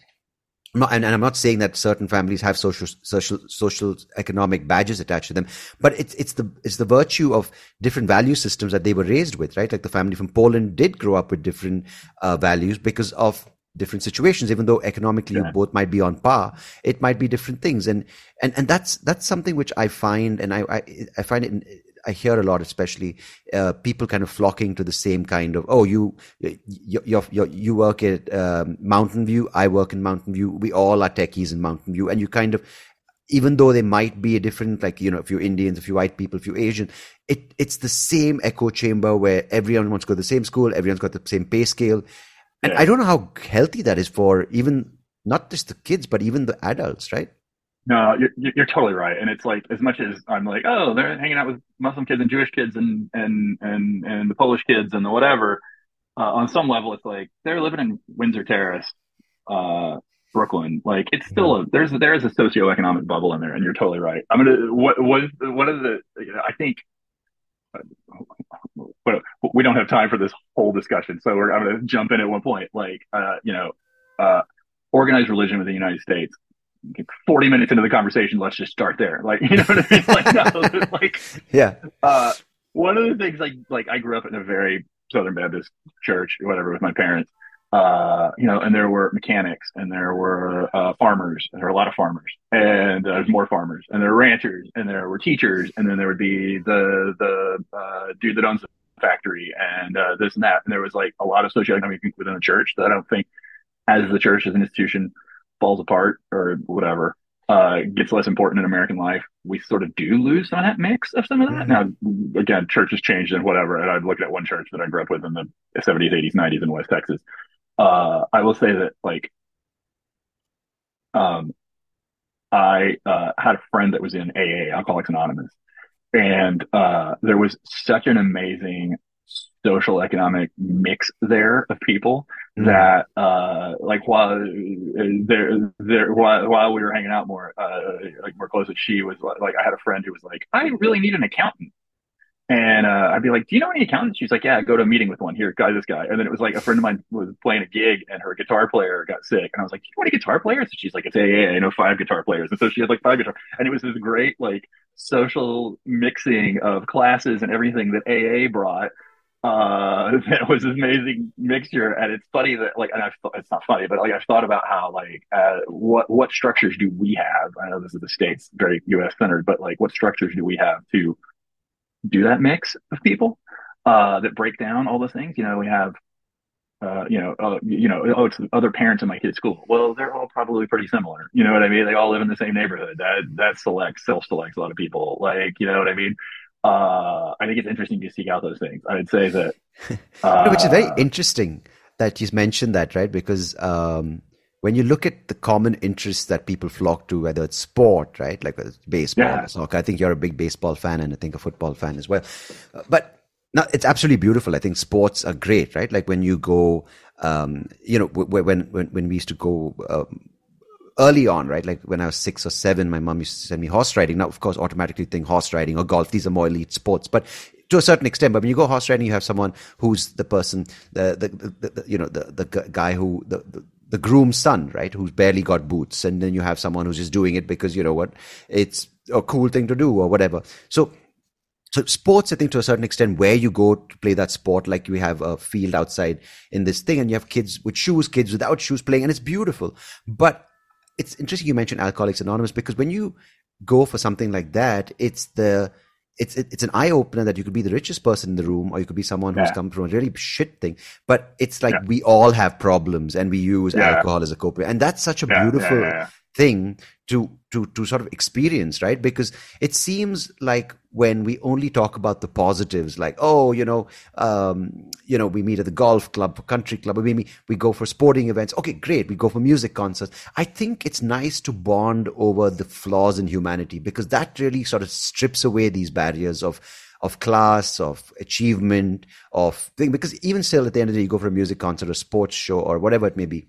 not, and, and, I'm not saying that certain families have social, social, social, economic badges attached to them, but it's it's the it's the virtue of different value systems that they were raised with, right? Like the family from Poland did grow up with different uh, values because of different situations. Even though economically yeah. you both might be on par, it might be different things, and and and that's that's something which I find, and I I, I find it I hear a lot, especially uh, people kind of flocking to the same kind of oh you you you, you work at um, Mountain View, I work in Mountain View, we all are techies in Mountain View, and you kind of even though they might be a different, like, you know, a few Indians, a few white people, a few Asian, it, it's the same echo chamber where everyone wants to go to the same school, everyone's got the same pay scale. And Yeah. I don't know how healthy that is for even not just the kids, but even the adults, right? No, you're, you're totally right. And it's like, as much as I'm like, oh, they're hanging out with Muslim kids and Jewish kids and, and, and, and the Polish kids and the whatever, uh, on some level, it's like they're living in Windsor Terrace, uh, Brooklyn. Like it's still a, there's, there is a socioeconomic bubble in there. And you're totally right. I'm going to, what, what is, the- what is the, you know, I think, but we don't have time for this whole discussion. So we're, I'm going to jump in at one point. Like, uh, you know, uh, organized religion within the United States. 40 minutes into the conversation, let's just start there. Like, you know what I mean? Like, no, like, Yeah. uh, one of the things, like, like I grew up in a very Southern Baptist church, whatever, with my parents. Uh, you know, and there were mechanics, and there were uh, farmers. and There were a lot of farmers, and uh, there's more farmers, and there were ranchers, and there were teachers, and then there would be the the uh, dude that owns the factory, and uh, this and that. And there was like a lot of socioeconomic within the church that I don't think, as the church as an institution falls apart or whatever, uh, gets less important in American life, we sort of do lose some of that mix of some of that. Now, again, churches changed and whatever. And I'm looking at one church that I grew up with in the 70s, 80s, 90s in West Texas. Uh, I will say that, like, um, I uh, had a friend that was in AA, Alcoholics Anonymous, and uh, there was such an amazing social economic mix there of people Mm. that uh like while uh, there there while, while we were hanging out more uh like more closely she was like, I had a friend who was like I really need an accountant. And uh I'd be like do you know any accountants? She's like yeah go to a meeting with one. Here guy this guy. And then it was like a friend of mine was playing a gig and her guitar player got sick. And I was like do you know any guitar players? And she's like it's AA I know five guitar players. And so she had like five guitar and it was this great like social mixing of classes and everything that AA brought uh that was an amazing mixture and it's funny that like and I've th- it's not funny but like I've thought about how like uh what what structures do we have I know this is the states very US centered but like what structures do we have to do that mix of people uh that break down all those things you know we have uh, you know, uh, you know, oh, it's other parents in my kid's school. Well, they're all probably pretty similar. You know what I mean? They all live in the same neighborhood. That that selects, self selects a lot of people. Like, you know what I mean? Uh, I think it's interesting to seek out those things. I'd say that, uh, No, which is very interesting that you mentioned that, right? Because um, when you look at the common interests that people flock to, whether it's sport, right, like baseball Yeah. soccer, I think you're a big baseball fan and I think a football fan as well. Uh, But no, it's absolutely beautiful. I think sports are great, right? Like when you go, um, you know, w- w- when when when we used to go. Um, early on, right? Like when I was six or seven, my mom used to send me horse riding. Now, of course, automatically think horse riding or golf. These are more elite sports, but to a certain extent. But when you go horse riding, you have someone who's the person, the the, the, the you know the the guy who the, the the groom's son, right? Who's barely got boots, and then you have someone who's just doing it because you know what, it's a cool thing to do or whatever. So so sports, I think to a certain extent, where you go to play that sport, like you have a field outside in this thing, and you have kids with shoes, kids without shoes playing, and it's beautiful. But it's interesting you mentioned Alcoholics Anonymous because when you go for something like that, it's the it's it- it's an eye opener that you could be the richest person in the room, or you could be someone who's Yeah. come from a really shit thing. But it's like Yeah. we all have problems, and we use Yeah. alcohol as a coping, and that's such a beautiful thing to to to sort of experience right? Because it seems like when we only talk about the positives like oh you know um you know we meet at the golf club country club or maybe we go for sporting events. Okay great. We go for music concerts. I think it's nice to bond over the flaws in humanity because that really sort of strips away these barriers of of class, of achievement, of thing. Because even still, at the end of the day, you go for a music concert, or sports show, or whatever it may be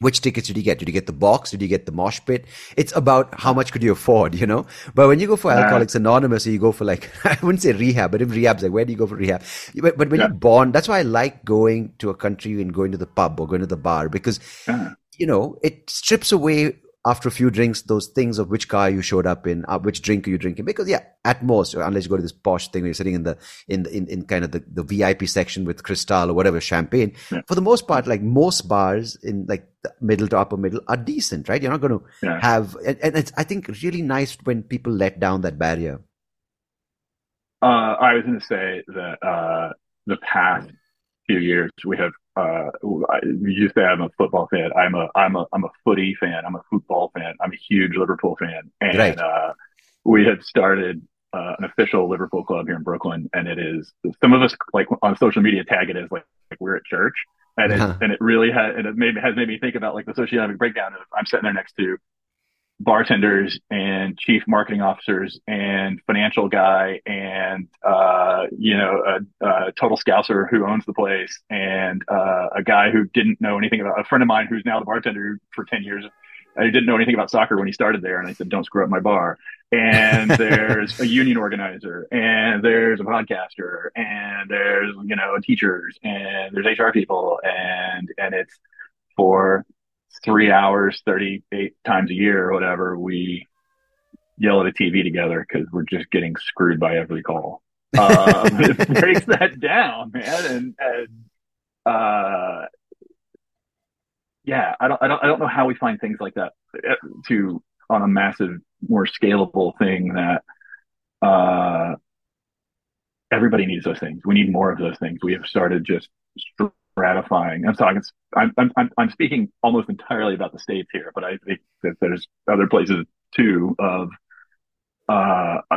which tickets did you get? Did you get the box? Did you get the mosh pit? It's about how much could you afford, you know? But when you go for Yeah. Alcoholics Anonymous, or you go for like, I wouldn't say rehab, but if rehab's like, where do you go for rehab? But, but when Yeah. you bond, that's why I like going to a country and going to the pub or going to the bar because, Yeah. you know, it strips away after a few drinks those things of which car you showed up in, uh, which drink are you drinking. Because yeah, at most, unless you go to this posh thing where you're sitting in the in the, in, in kind of the, the VIP section with Cristal or whatever champagne. Yeah. For the most part, like most bars in like middle to upper middle are decent, right? You're not going to Yeah. have, and, and it's I think really nice when people let down that barrier. Uh, I was going to say that uh, the path few years, we have. Uh, I used to say I'm a football fan. I'm a I'm a I'm a footy fan. I'm a football fan. I'm a huge Liverpool fan, and Right. uh, we had started uh, an official Liverpool club here in Brooklyn, and it is some of us like on social media tag it as like, like we're at church, and it Uh-huh. and it really has and it made has made me think about like the socioeconomic breakdown of I'm sitting there next to bartenders and chief marketing officers and financial guy and uh, you know a, a total scouser who owns the place and uh, a guy who didn't know anything about a friend of mine who's now the bartender for 10 years I didn't know anything about soccer when he started there. And I said don't screw up my bar. And there's a union organizer and there's a podcaster and there's you know teachers and there's HR people and and it's for three hours, 38 times a year or whatever, we yell at a TV together because we're just getting screwed by every call. Um, it breaks that down, man. And, and, uh, yeah, I don't, I don't, I don't know how we find things like that uh, to on a massive, more scalable thing that, uh, everybody needs those things. We need more of those things. We have started just stratifying. I'm talking. I'm I'm I'm- speaking almost entirely about the states here, but I think that there's other places too. Of uh, uh,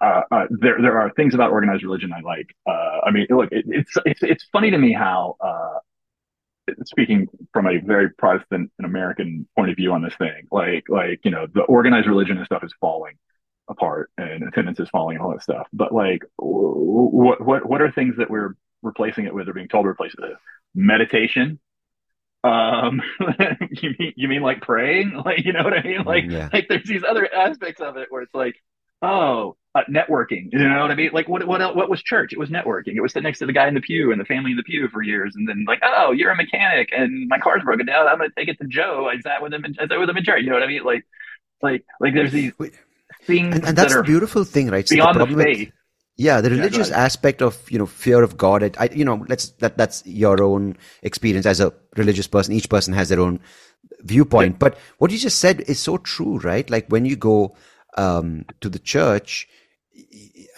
uh, uh, there there are things about organized religion I like. Uh, I mean, look, it, it's it's it's funny to me how. Uh, speaking from a very Protestant and American point of view on this thing, like like you know the organized religion and stuff is falling apart and attendance is falling and all that stuff. But like, what what what are things that we're replacing it with or being told to replace it with? Meditation. Um, you mean you mean like praying? Like you know what I mean? Like yeah. like there's these other aspects of it where it's like, oh, uh, networking. You know what I mean? Like what what what was church? It was networking. It was sitting next to the guy in the pew and the family in the pew for years, and then like, oh, you're a mechanic and my car's broken down. I'm gonna take it to Joe. I sat with him. In, I sat with him in church. You know what I mean? Like like like there's these Wait, things And, and that's that the beautiful thing, right? The beyond the with- faith. Yeah, the religious ahead. aspect of you know fear of God. It, I, you know, let's that that's your own experience as a religious person. Each person has their own viewpoint. But what you just said is so true, right? Like when you go um, to the church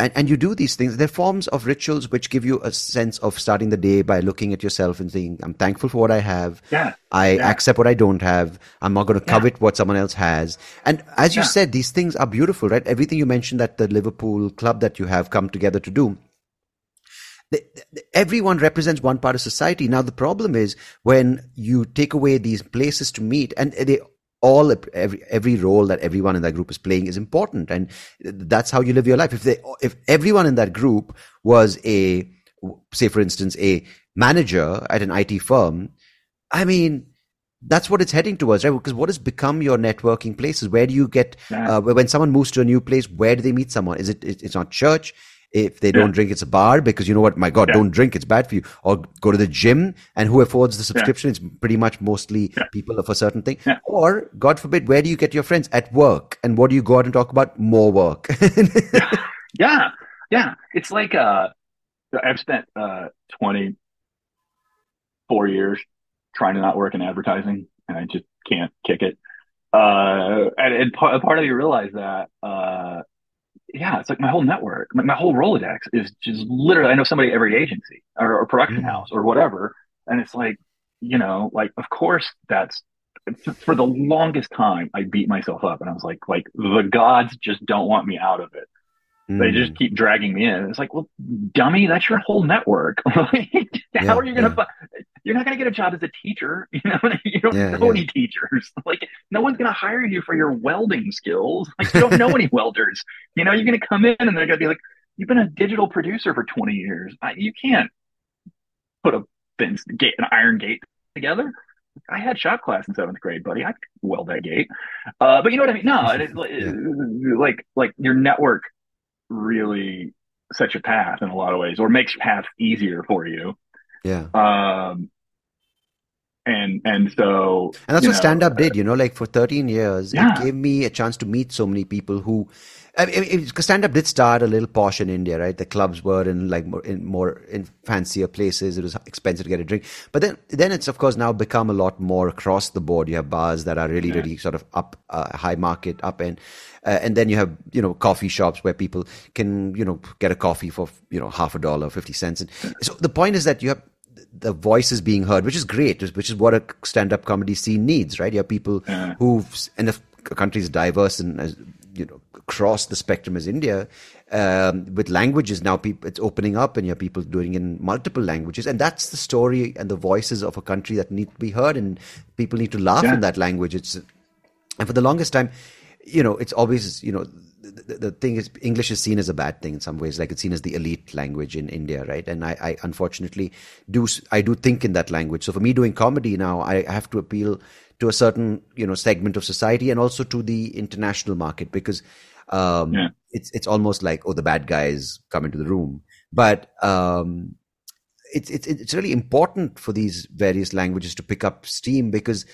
and, and you do these things, they're forms of rituals which give you a sense of starting the day by looking at yourself and saying, "I'm thankful for what I have. Yeah. I Yeah. accept what I don't have. I'm not going to covet what someone else has. And as you Yeah. said, these things are beautiful, right? Everything you mentioned that the Liverpool club that you have come together to do. the- the- Everyone represents one part of society. Now the problem is when you take away these places to meet, and they all every every role that everyone in that group is playing is important, and that's how you live your life. If they if everyone in that group was a say for instance a manager at an IT firm, I mean, that's what it's heading towards, right? Because what has become your networking places? Where do you get Yeah. uh, when someone moves to a new place? Where do they meet someone? Is it? it- It's not church. If they don't Yeah. drink, it's a bar because you know what? My God, Yeah. don't drink; it's bad for you. Or go to the gym, and who affords the subscription? It's pretty much mostly people of a certain thing. Or, God forbid, where do you get your friends at work? And what do you go out and talk about? More work. Yeah, yeah. It's like uh, I've spent uh 24 years trying to not work in advertising, and I just can't kick it. Uh, and, and part, part of you realize that uh, yeah, it's like my whole network, my, my whole Rolodex is just literally. I know somebody at every agency or, or production house or whatever, and it's like you know, like of course that's for the longest time I beat myself up, and I was like, like the gods just don't want me out of it. They Mm. just keep dragging me in. It's like, well, dummy, that's your whole network. Yeah, How are you gonna? yeah. fi- You're not gonna get a job as a teacher. You know, you don't Yeah, know yeah. any teachers. Like, no one's gonna hire you for your welding skills. Like, you don't know any welders. You know, you're gonna come in and they're gonna be like, "You've been a digital producer for 20 years. I, you can't put a fence gate, an iron gate together." I had shop class in seventh grade, buddy. I could weld that gate. Uh, but you know what I mean? No, it, it, like like your network really sets your path in a lot of ways, or makes paths easier for you. yeah. Um, and and so And that's what know, stand up did, you know, like for 13 years, Yeah. it gave me a chance to meet so many people who, I mean, stand up did start a little posh in India, right? The clubs were in like more, in more, in fancier places. It was expensive to get a drink. But then, then it's of course now become a lot more across the board. You have bars that are really, Yeah. really sort of up, uh, high market, up end. Uh, and then you have, you know, coffee shops where people can, you know, get a coffee for, you know, half a dollar, 50 cents. And so the point is that you have, the voice is being heard, which is great, which is what a stand-up comedy scene needs, right? You have people yeah. who, and a country is diverse and as you know across the spectrum as India, um, with languages now, people it's opening up, and you have people doing in multiple languages, and that's the story and the voices of a country that need to be heard, and people need to laugh yeah. in that language. It's and for the longest time, you know, it's always you know the, the, thing is English is seen as a bad thing in some ways, like it's seen as the elite language in India, right? And I, I unfortunately do I do think in that language. So for me, doing comedy now, I have to appeal to a certain you know segment of society and also to the international market because um, yeah. it's it's almost like oh the bad guys come into the room, but um, it's it's it's really important for these various languages to pick up steam because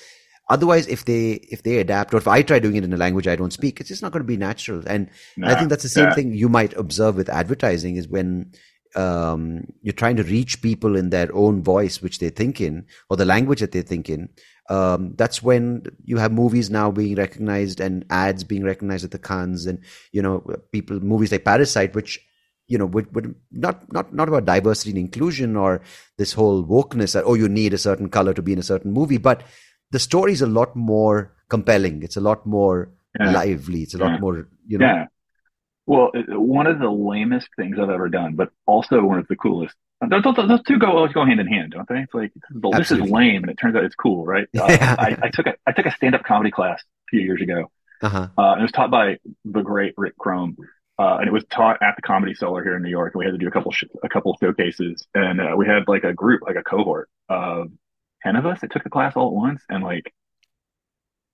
Otherwise, if they if they adapt, or if I try doing it in a language I don't speak, it's just not going to be natural. And nah, I think that's the same yeah. thing you might observe with advertising is when um, you're trying to reach people in their own voice, which they think in, or the language that they think in. Um, that's when you have movies now being recognized and ads being recognized at the Cannes, and you know people movies like Parasite, which you know would, would not not not about diversity and inclusion or this whole wokeness that oh you need a certain color to be in a certain movie, but the story is a lot more compelling. It's a lot more yeah. lively. It's a lot yeah. more, you know. Yeah. Well, one of the lamest things I've ever done, but also one of the coolest. Those, those two go go hand in hand, don't they? It's like this is lame, and it turns out it's cool, right? Uh, yeah. I, I, took a I took a stand up comedy class a few years ago. Uh-huh. Uh, it was taught by the great Rick Crom, uh, and it was taught at the Comedy Cellar here in New York. And we had to do a couple sh- a couple showcases, and uh, we had like a group, like a cohort of 10 of us that took the class all at once. And like,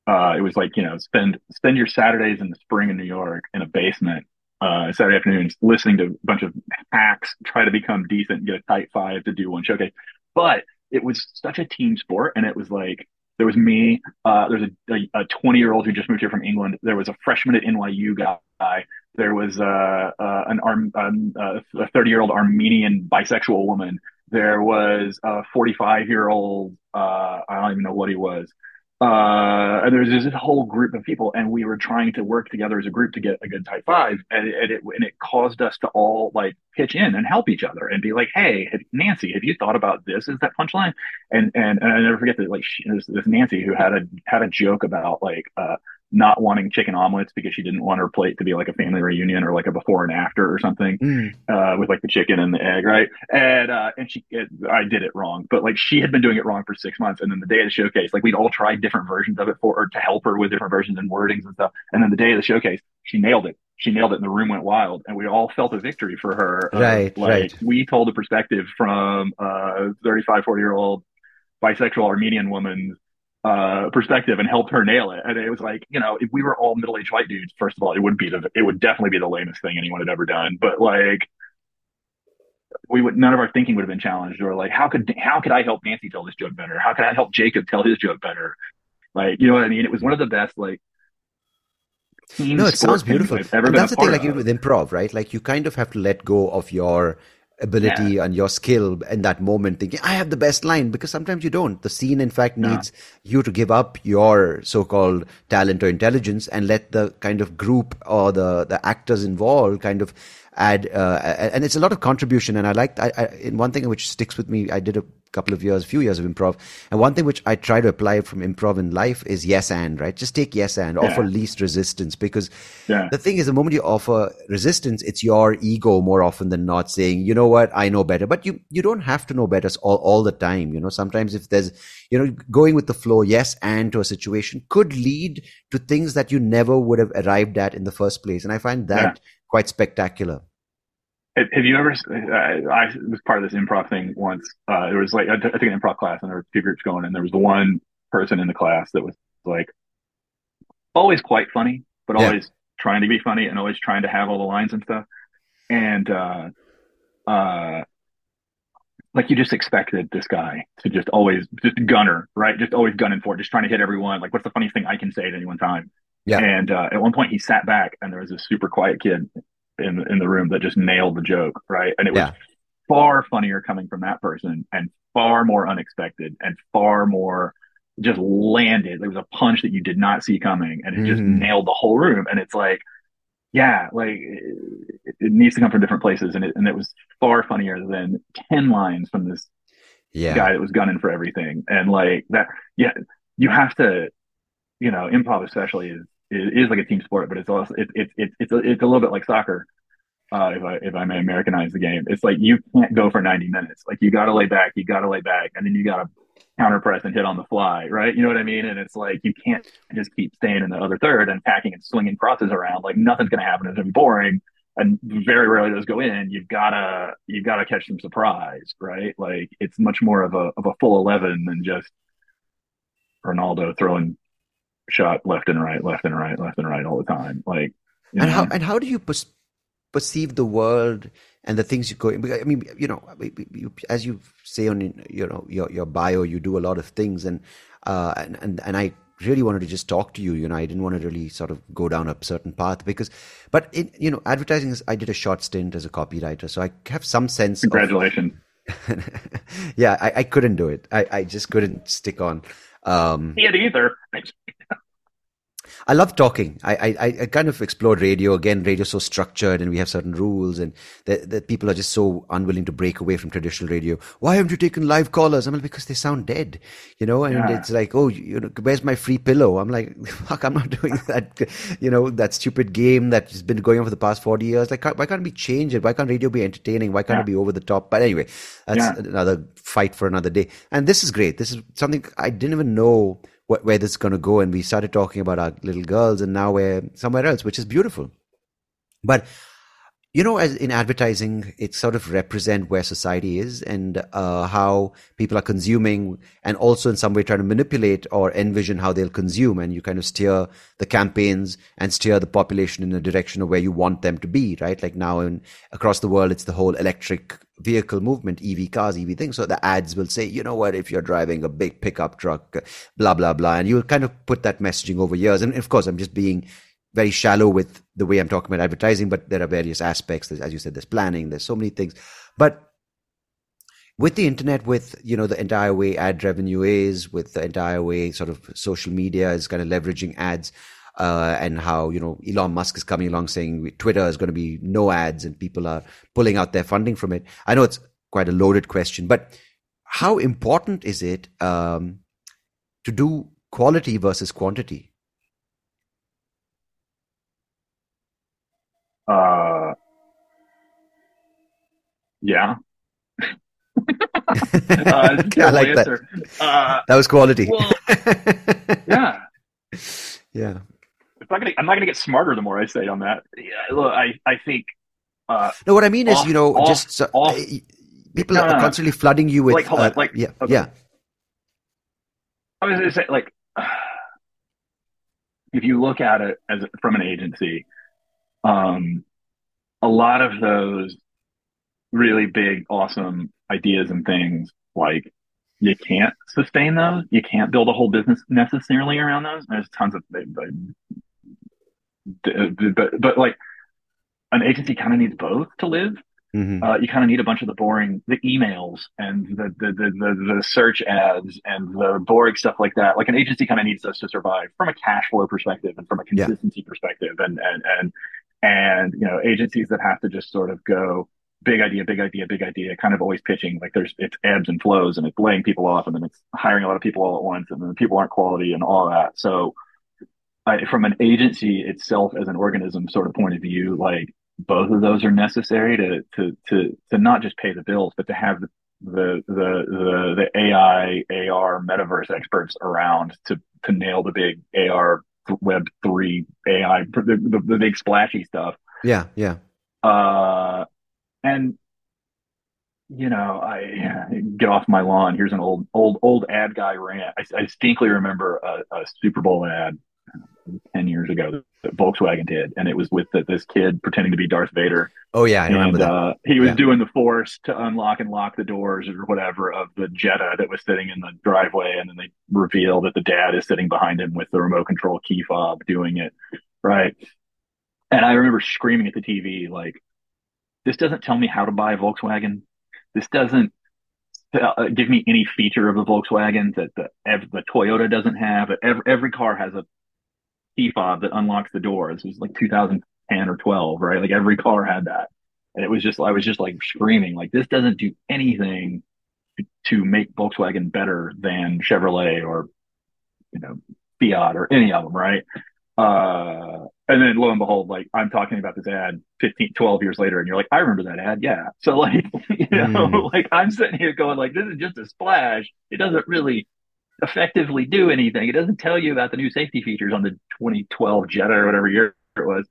uh, it was like, you know, spend, spend your Saturdays in the spring in New York in a basement, uh, Saturday afternoons listening to a bunch of hacks, try to become decent, get a tight five to do one showcase. But it was such a team sport. And it was like, there was me, uh, there's a 20 year old who just moved here from England. There was a freshman at NYU guy. There was, uh, uh an arm, um, uh, a 30 year old Armenian bisexual woman there was a 45 year old, uh, I don't even know what he was. Uh, and there was this whole group of people, and we were trying to work together as a group to get a good tight five, and it, and it, and it caused us to all like pitch in and help each other and be like, "Hey, Nancy, have you thought about this? Is that punchline?" And and, and I never forget that like she, this, this Nancy who had a had a joke about like uh, not wanting chicken omelets because she didn't want her plate to be like a family reunion or like a before and after or something mm. uh, with like the chicken and the egg, right? And uh, and she, it, I did it wrong, but like she had been doing it wrong for six months, and then the day of the showcase, like we'd all tried different versions of it for her to help her with different versions and wordings and stuff, and then the day of the showcase, she nailed it. She nailed it, and the room went wild, and we all felt a victory for her. Right, like right. we told a perspective from a 35, 40 year old bisexual Armenian woman uh, perspective and helped her nail it. And it was like, you know, if we were all middle aged white dudes, first of all, it wouldn't be the, it would definitely be the lamest thing anyone had ever done. But like, we would, none of our thinking would have been challenged or like, how could, how could I help Nancy tell this joke better? How could I help Jacob tell his joke better? Like, you know what I mean? It was one of the best, like, no, it sounds beautiful. That's the thing, like with improv, right? Like you kind of have to let go of your ability yeah. and your skill in that moment thinking i have the best line because sometimes you don't the scene in fact needs yeah. you to give up your so-called talent or intelligence and let the kind of group or the the actors involved kind of add uh, and it's a lot of contribution and i like I, I, in one thing which sticks with me i did a couple of years, a few years of improv. And one thing which I try to apply from improv in life is yes and, right? Just take yes and, yeah. offer least resistance. Because yeah. the thing is, the moment you offer resistance, it's your ego more often than not saying, you know what, I know better. But you, you don't have to know better all, all the time. You know, sometimes if there's, you know, going with the flow, yes and to a situation could lead to things that you never would have arrived at in the first place. And I find that yeah. quite spectacular. Have you ever? Uh, I was part of this improv thing once. Uh, there was like I took an improv class, and there were two groups going, and there was the one person in the class that was like always quite funny, but yeah. always trying to be funny and always trying to have all the lines and stuff. And uh, uh, like you just expected this guy to just always just gunner, right? Just always gunning for it, just trying to hit everyone. Like, what's the funniest thing I can say at any one time? Yeah. And uh, at one point, he sat back, and there was this super quiet kid in in the room that just nailed the joke, right? And it was far funnier coming from that person and far more unexpected and far more just landed. There was a punch that you did not see coming and it just mm-hmm. nailed the whole room. And it's like, yeah, like it, it needs to come from different places. And it, and it was far funnier than 10 lines from this yeah. guy that was gunning for everything. And like that, yeah, you have to, you know, improv especially is, is, is like a team sport, but it's also, it, it, it, it's, a, it's a little bit like soccer. Uh, if I, if I may Americanize the game, it's like you can't go for 90 minutes. Like you got to lay back, you got to lay back, and then you got to counter press and hit on the fly, right? You know what I mean? And it's like you can't just keep staying in the other third and packing and swinging crosses around. Like nothing's going to happen. It's going to be boring and very rarely those go in, you've gotta you've gotta catch some surprise, right? Like it's much more of a of a full eleven than just Ronaldo throwing shot left and right, left and right, left and right all the time. Like and know? how and how do you pers- perceive the world and the things you go? I mean, you know, as you say on you know your your bio, you do a lot of things, and uh, and and and I really wanted to just talk to you. You know, I didn't want to really sort of go down a certain path because, but in, you know, advertising is, I did a short stint as a copywriter. So I have some sense. Congratulations. Of, yeah, I, I, couldn't do it. I, I just couldn't stick on. Um, it either. I love talking. I, I, I kind of explored radio again. Radio is so structured, and we have certain rules, and that, that people are just so unwilling to break away from traditional radio. Why haven't you taken live callers? I'm like, because they sound dead, you know. And yeah. it's like, oh, you know, where's my free pillow? I'm like, fuck, I'm not doing that. You know, that stupid game that's been going on for the past forty years. Like, why can't we change it? Why can't radio be entertaining? Why can't yeah. it be over the top? But anyway, that's yeah. another fight for another day. And this is great. This is something I didn't even know wh- where this is going to go. And we started talking about our little girls, and now we're somewhere else, which is beautiful. But you know, as in advertising, it sort of represent where society is and uh, how people are consuming, and also in some way trying to manipulate or envision how they'll consume, and you kind of steer the campaigns and steer the population in the direction of where you want them to be, right? Like now, in across the world, it's the whole electric vehicle movement, EV cars, EV things. So the ads will say, you know what, if you're driving a big pickup truck, blah blah blah, and you'll kind of put that messaging over years. And of course, I'm just being very shallow with the way I'm talking about advertising, but there are various aspects. There's, as you said, there's planning, there's so many things. But with the internet, with you know the entire way ad revenue is, with the entire way sort of social media is kind of leveraging ads, uh, and how you know Elon Musk is coming along saying Twitter is going to be no ads, and people are pulling out their funding from it. I know it's quite a loaded question, but how important is it um, to do quality versus quantity? Uh, yeah. uh, I like answer. that. Uh, that was quality. Well, yeah, yeah. Not gonna, I'm not going to get smarter the more I say on that. Yeah, look, I, I think. Uh, no, what I mean off, is, you know, off, just off, uh, people no, are no, constantly flooding you with. Like, hold on, uh, like, yeah, okay. yeah. I was going to say, like, if you look at it as from an agency, um, a lot of those really big, awesome ideas and things, like you can't sustain those. You can't build a whole business necessarily around those. There's tons of, but, but, but like an agency kind of needs both to live. Mm-hmm. Uh, you kind of need a bunch of the boring, the emails and the, the, the, the, the search ads and the boring stuff like that. Like an agency kind of needs those to survive from a cash flow perspective and from a consistency yeah. perspective. And, and, and, and, you know, agencies that have to just sort of go big idea, big idea, big idea, kind of always pitching like there's, it's ebbs and flows and it's laying people off and then it's hiring a lot of people all at once and then the people aren't quality and all that. So I, from an agency itself as an organism sort of point of view, like both of those are necessary to to to to not just pay the bills, but to have the the the the, the AI AR metaverse experts around to to nail the big AR Web three AI the, the, the big splashy stuff. Yeah, yeah. Uh, and you know, I get off my lawn. Here's an old old old ad guy rant. I, I distinctly remember a, a Super Bowl ad 10 years ago that Volkswagen did. And it was with the, this kid pretending to be Darth Vader. Oh, yeah. I and, remember that. Uh, he was yeah. doing the force to unlock and lock the doors or whatever of the Jetta that was sitting in the driveway. And then they reveal that the dad is sitting behind him with the remote control key fob doing it. Right. And I remember screaming at the TV, like, this doesn't tell me how to buy a Volkswagen. This doesn't uh, give me any feature of the Volkswagen that the, the Toyota doesn't have. Every, every car has a key fob that unlocks the doors. It was like 2010 or 12, right? Like every car had that. And it was just, I was just like screaming, like, this doesn't do anything to make Volkswagen better than Chevrolet or you know Fiat or any of them, right? Uh, and then lo and behold, like I'm talking about this ad 15, 12 years later, and you're like, I remember that ad. Yeah. So like, you know, mm. like I'm sitting here going like, this is just a splash. It doesn't really effectively do anything. It doesn't tell you about the new safety features on the 2012 Jetta or whatever year it was.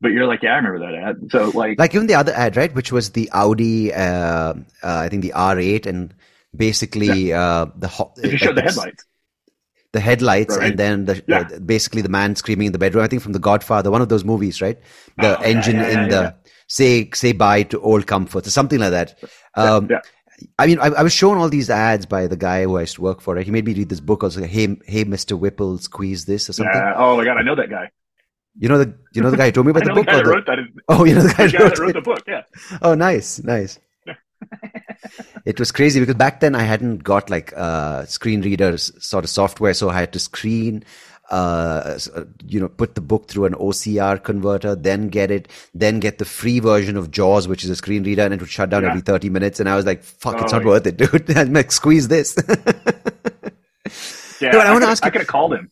But you're like, yeah, I remember that ad. So like, like even the other ad, right? Which was the Audi, uh, uh I think the R8 and basically, yeah. uh, the, ho- you showed the headlights the headlights right. and then the, yeah. the, basically the man screaming in the bedroom. I think from The Godfather, one of those movies, right? The oh, engine yeah, yeah, in the say say bye to old comforts or something like that. Um, I mean, I, I, was shown all these ads by the guy who I used to work for. He made me read this book also. Hey, hey, Mister Whipple, squeeze this or something. Yeah. oh my god, I know that guy. You know the you know the guy who told me about the book. The, wrote that oh, you know the guy, the guy wrote, wrote the book. Yeah. Oh, nice, nice. it was crazy because back then I hadn't got like uh, screen readers sort of software, so I had to screen, uh, uh you know, put the book through an OCR converter, then get it, then get the free version of JAWS, which is a screen reader, and it would shut down yeah. every thirty minutes. And I was like, "Fuck, oh, it's not yeah. worth it, dude." I'm like, squeeze this. yeah, no, I, I want to ask. I could have called him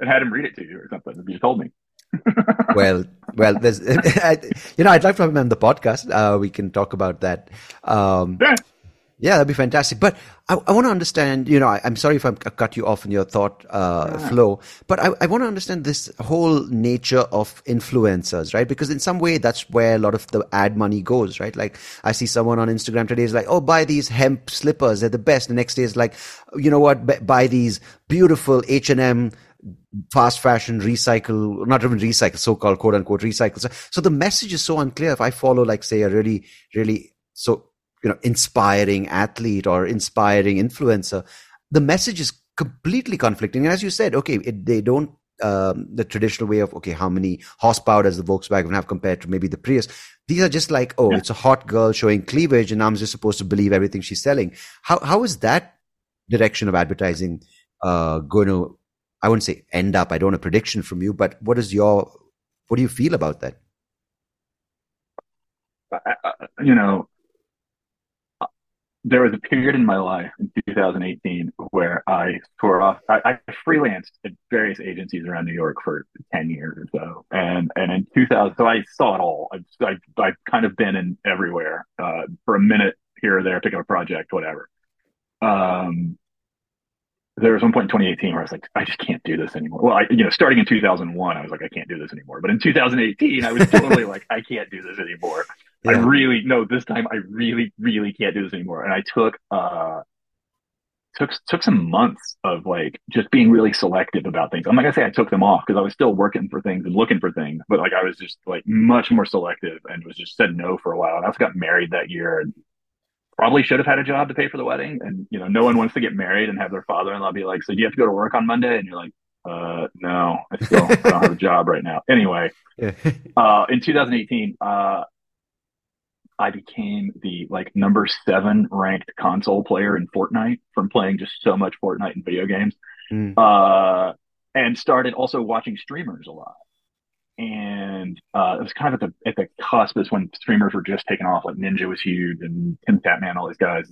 and had him read it to you or something if you told me. well, well, there's, you know, I'd like to have him on the podcast. Uh, we can talk about that. Um, yeah. Yeah, that'd be fantastic. But I, I want to understand, you know, I, am sorry if I'm, cut you off in your thought uh, yeah. flow, but I, I want to understand this whole nature of influencers, right? Because in some way, that's where a lot of the ad money goes, right? Like I see someone on Instagram today is like, oh, buy these hemp slippers. They're the best. The next day is like, you know what? Buy these beautiful H&M fast fashion recycle, not even recycle, so-called quote unquote recycle. So the message is so unclear. If I follow like say a really, really so, you know, inspiring athlete or inspiring influencer, the message is completely conflicting. And as you said, okay, it, they don't um, the traditional way of okay, how many horsepower does the Volkswagen have compared to maybe the Prius? These are just like oh, yeah. it's a hot girl showing cleavage, and I'm just supposed to believe everything she's selling. How how is that direction of advertising uh, going to I wouldn't say end up. I don't have a prediction from you, but what is your, what do you feel about that? you know, there was a period in my life in 2018 where I tore off. I, I, freelanced at various agencies around New York for 10 years or so, and and in 2000, so I saw it all. I've I've, I've kind of been in everywhere uh, for a minute here or there, pick up a project, whatever. Um, there was one point in 2018 where I was like, I just can't do this anymore. Well, I, you know, starting in 2001, I was like, I can't do this anymore. But in 2018, I was totally like, I can't do this anymore. Yeah. I really, no, this time I really, really can't do this anymore. And I took, uh, took, took some months of like just being really selective about things. I'm not gonna say I took them off because I was still working for things and looking for things, but like I was just like much more selective and was just said no for a while. And I also got married that year and probably should have had a job to pay for the wedding. And, you know, no one wants to get married and have their father in law be like, so do you have to go to work on Monday? And you're like, uh, no, I still don't have a job right now. Anyway, uh, in 2018, uh, I became the like number seven ranked console player in Fortnite from playing just so much Fortnite and video games. Mm. Uh, and started also watching streamers a lot and uh, it was kind of at the at the cusp is when streamers were just taking off. Like Ninja was huge, and Tim Tatman, all these guys.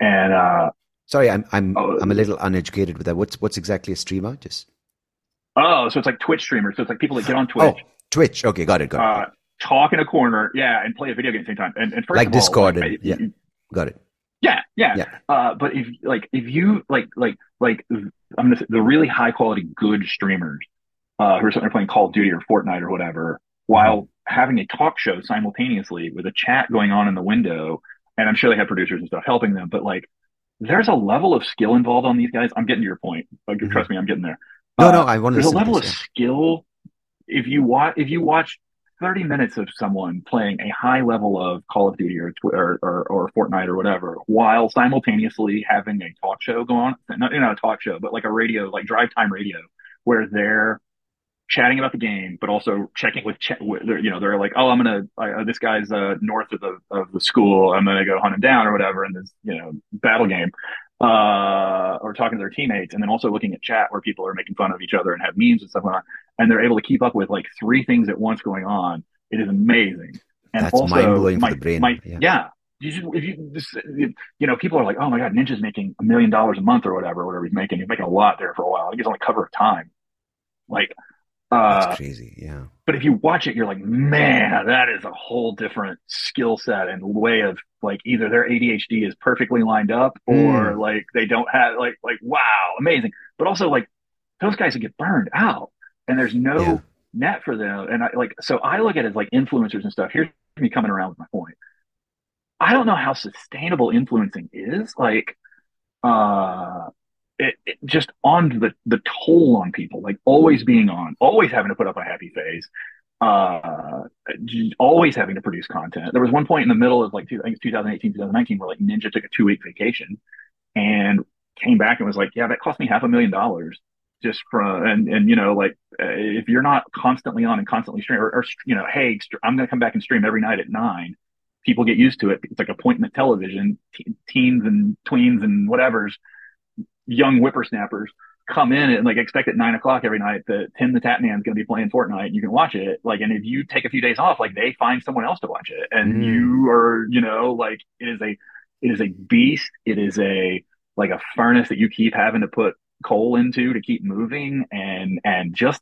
And uh, sorry, I'm I'm oh, I'm a little uneducated with that. What's what's exactly a streamer? Just oh, so it's like Twitch streamers. So it's like people that get on Twitch. Oh, Twitch. Okay, got it. Got it. Uh, talk in a corner, yeah, and play a video game at the same time. And, and first like Discord, like, yeah, got it. Yeah, yeah. yeah. Uh, but if like if you like like like I'm gonna say the really high quality good streamers uh, who are sitting there playing Call of Duty or Fortnite or whatever, while having a talk show simultaneously with a chat going on in the window. And I'm sure they have producers and stuff helping them, but like there's a level of skill involved on these guys. I'm getting to your point. Like, mm-hmm. trust me, I'm getting there. No, uh, no, I want to. There's a level of skill. If you watch, if you watch 30 minutes of someone playing a high level of Call of Duty or, or, or, or Fortnite or whatever, while simultaneously having a talk show go on, not, know, a talk show, but like a radio, like drive time radio, where they're chatting about the game, but also checking with, ch- with you know, they're like, oh, I'm gonna, uh, this guy's uh, north of the of the school. I'm gonna go hunt him down or whatever in this, you know, battle game, uh, or talking to their teammates, and then also looking at chat where people are making fun of each other and have memes and stuff going on, and they're able to keep up with like three things at once going on. It is amazing. And That's mind blowing for the brain. My, yeah. yeah. you should, if you, this, you know, people are like, oh my God, Ninja's making a million dollars a month or whatever, whatever he's making. He's making a lot there for a while. i He's on the cover of Time. Like, uh, That's crazy. Yeah. but if you watch it, you're like, man, that is a whole different skill set and way of like either their ADHD is perfectly lined up or like they don't have like like wow, amazing. But also like those guys would get burned out and there's no Yeah. net for them. And I like so I look at it as like influencers and stuff. Here's me coming around with my point. I don't know how sustainable influencing is. Like uh it, it just on the the toll on people, like always being on, always having to put up a happy face, uh, always having to produce content. There was one point in the middle of like, two, I think it's 2018, 2019, where like Ninja took a two week vacation and came back and was like, yeah, that cost me half a million dollars just from, and, and, you know, like, uh, if you're not constantly on and constantly stream or, or you know, hey, I'm going to come back and stream every night at nine. People get used to it. It's like appointment television, te- teens and tweens and whatever's young whippersnappers come in and like expect at nine o'clock every night that Tim the Tatman's going to be playing Fortnite. You can watch it. Like, and if you take a few days off, like they find someone else to watch it, and Mm. you are, you know, like it is a, it is a beast. It is a like a furnace that you keep having to put coal into to keep moving, and and just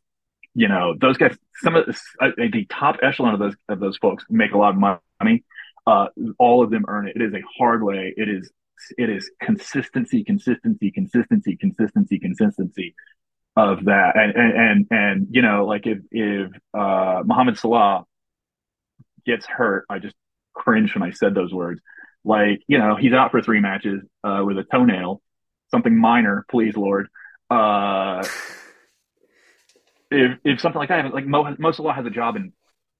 you know those guys. Some of the, uh, the top echelon of those of those folks make a lot of money. Uh, all of them earn it. It is a hard way. It is it is consistency, consistency, consistency, consistency, consistency of that. And and and, and you know, like if if uh, Mohamed Salah gets hurt, I just cringe when I said those words. Like you know, he's out for three matches uh, with a toenail, something minor, please Lord. Uh, if if something like that, like Mo, Mo Salah has a job in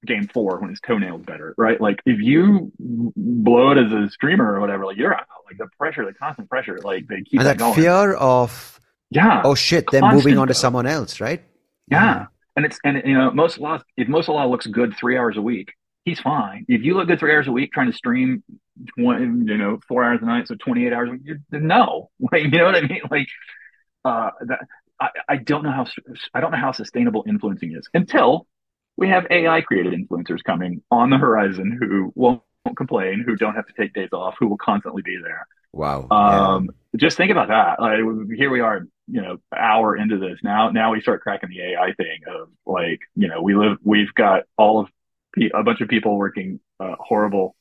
game four when his toenail's better, right? Like if you blow it as a streamer or whatever, like you're out. Like the pressure, the constant pressure, like they keep And that that fear of, yeah. oh shit, they're moving on to someone else, right? Yeah. And it's and you know, Mo Salah if Mo Salah looks good three hours a week, he's fine. If you look good three hours a week trying to stream one you know, four hours a night, so twenty eight hours a week, you're, no. Like you know what I mean? Like uh that I, I don't know how I don't know how sustainable influencing is until we have AI created influencers coming on the horizon who won't complain, who don't have to take days off, who will constantly be there. Wow. Um, just think about that. Like here we are, you know, hour into this now. Now we start cracking the AI thing of like, you know, we live, we've got all of pe- a bunch of people working uh, horrible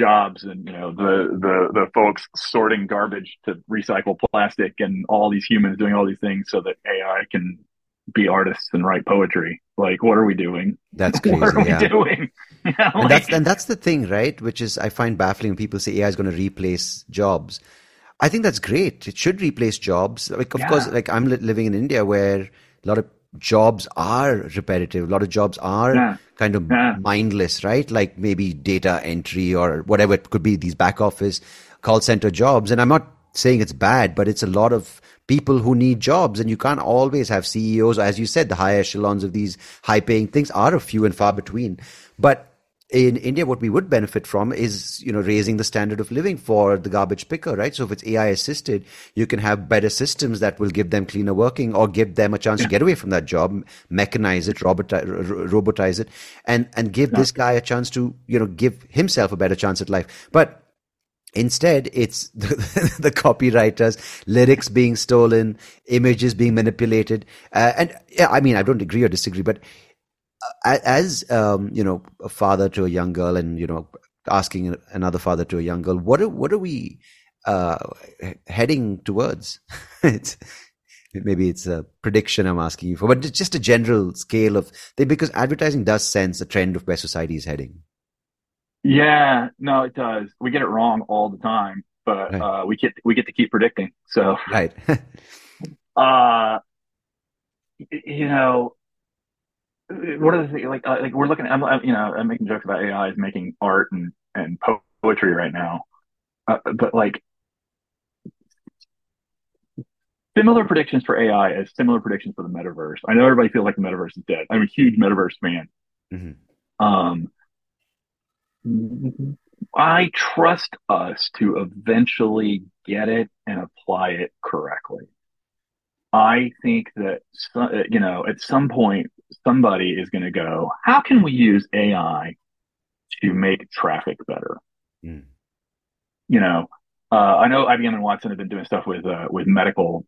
jobs, and you know, the the the folks sorting garbage to recycle plastic, and all these humans doing all these things so that AI can be artists and write poetry. Like, what are we doing? That's crazy. what are crazy. we doing? You know, And like- that's and that's the thing, right? Which is I find baffling when people say AI is going to replace jobs. I think that's great. It should replace jobs. Like, of Yeah. course, like I'm li- living in India where a lot of jobs are repetitive. A lot of jobs are Yeah. kind of Yeah. mindless, right? Like maybe data entry or whatever it could be. These back office call center jobs. And I'm not saying it's bad, but it's a lot of people who need jobs and you can't always have CEOs. As you said, the high echelons of these high paying things are a few and far between. But in India, what we would benefit from is, you know, raising the standard of living for the garbage picker, right? So if it's AI assisted, you can have better systems that will give them cleaner working or give them a chance to get away from that job, mechanize it, robotize, robotize it, and, and give this guy a chance to, you know, give himself a better chance at life. But Instead, it's the, the copywriters, lyrics being stolen, images being manipulated. Uh, and yeah, I mean, I don't agree or disagree, but uh, as, um, you know, a father to a young girl and, you know, asking another father to a young girl, what are, what are we, uh, heading towards? it's, maybe it's a prediction I'm asking you for, but just a general scale of thing because advertising does sense a trend of where society is heading. Yeah, no, it does. We get it wrong all the time, but Right. uh, we get we get to keep predicting. So, Right. uh, you know, what are the things like? Uh, like we're looking. I'm, I'm, you know, I'm making jokes about AI is making art and and poetry right now, uh, but like similar predictions for AI as similar predictions for the metaverse. I know everybody feels like the metaverse is dead. I'm a huge metaverse fan. Mhm. Um, I trust us to eventually get it and apply it correctly. I think that, you know, at some point, somebody is going to go, how can we use AI to make traffic better? Mm. you know, uh, I know IBM and Watson have been doing stuff with uh, with medical